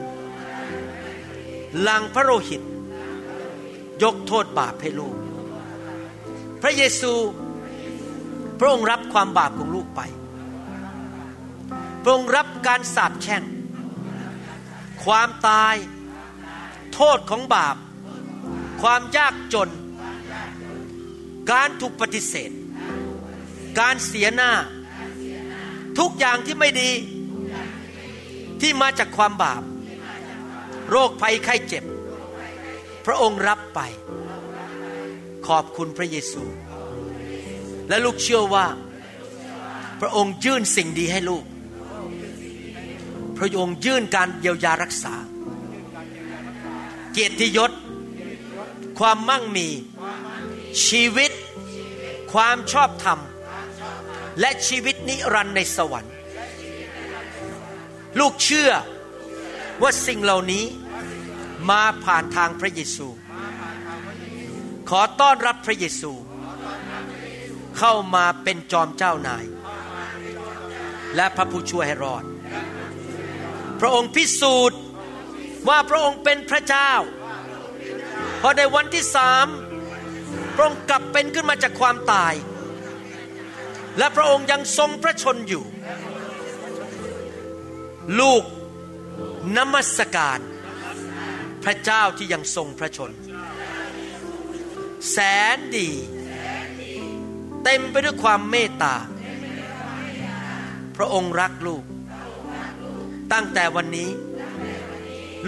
ลังพระโลหิต ยกโทษบาปให้ลูก พระเยซู พระองค์รับความบาปของลูก พระองค์รับการสาปแช่ง ความตาย โทษของบาป ความยากจน การถูกปฏิเสธ การเสียหน้า ทุกอย่างที่ไม่ดี ที่มาจากความบาป โรคภัยไข้เจ็บ พระองค์รับไป ขอบคุณพระเยซู และลูกเชื่อว่า พระองค์ยื่นสิ่งดีให้ลูก พระองค์ยื่นการเยียวยารักษา เกียรติยศ ความมั่งมี ชีวิต ความชอบธรรม และชีวิตนิรันดร์ในสวรรค์ ลูกเชื่อว่าสิ่งเหล่านี้มาผ่านทางพระเยซู ขอต้อนรับพระเยซู เข้ามาเป็นจอมเจ้านาย และพระผู้ช่วยให้รอด พระองค์พิสูจน์ว่าพระองค์เป็นพระเจ้า พอในวันที่สามพระองค์กลับเป็นขึ้นมาจากความตาย และพระองค์ยังทรงพระชนอยู่ ลูกนมัสการ พระเจ้าที่ยังทรงพระชน แสนดี เต็มไปด้วยความเมตตา พระองค์รักลูก ตั้งแต่วันนี้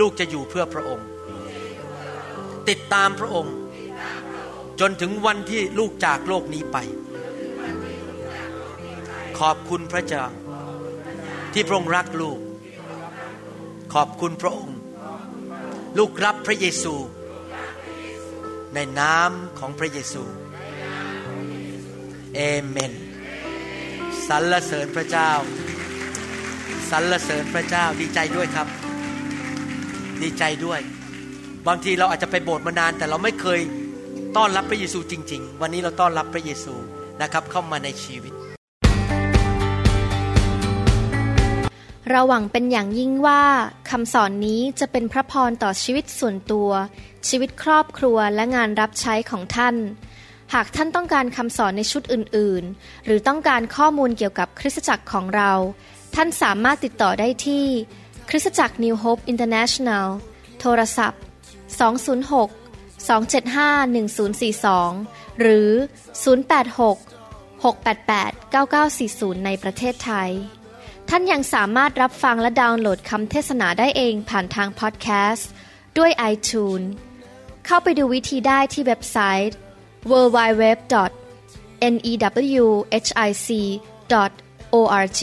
ลูกจะอยู่เพื่อพระองค์ ติดตามพระองค์ จนถึงวันที่ลูกจากโลกนี้ไป ขอบคุณพระเจ้าที่พระองค์รักลูก ขอบคุณพระองค์ ลูกรับพระเยซู ในนามของพระเยซูเอเมนสรรเสริญพระเจ้า สรรเสริญพระเจ้าดีใจด้วยครับ ดีใจด้วย บางทีเราอาจจะไปโบสถ์มานาน แต่เราไม่เคยต้อนรับพระเยซูจริง ๆ วันนี้เราต้อนรับพระเยซูนะครับเข้ามาในชีวิต เราหวังเป็นอย่างยิ่งว่าคำสอนนี้จะเป็นพระพรต่อชีวิตส่วนตัว ชีวิตครอบครัวและงานรับใช้ของท่านหากท่านต้องการคำสอนในชุดอื่น ๆ หรือต้องการข้อมูลเกี่ยวกับคริสตจักรของเรา ท่านสามารถติดต่อได้ที่ คริสตจักร New Hope International โทรศัพท์ 206 275 1042 หรือ 086 688 9940 ในประเทศไทย ท่านยังสามารถรับฟังและดาวน์โหลดคำเทศนาได้เองผ่านทางพอดแคสต์ด้วย iTunes เข้าไปดูวิธีได้ที่เว็บไซต์ www.newhic.org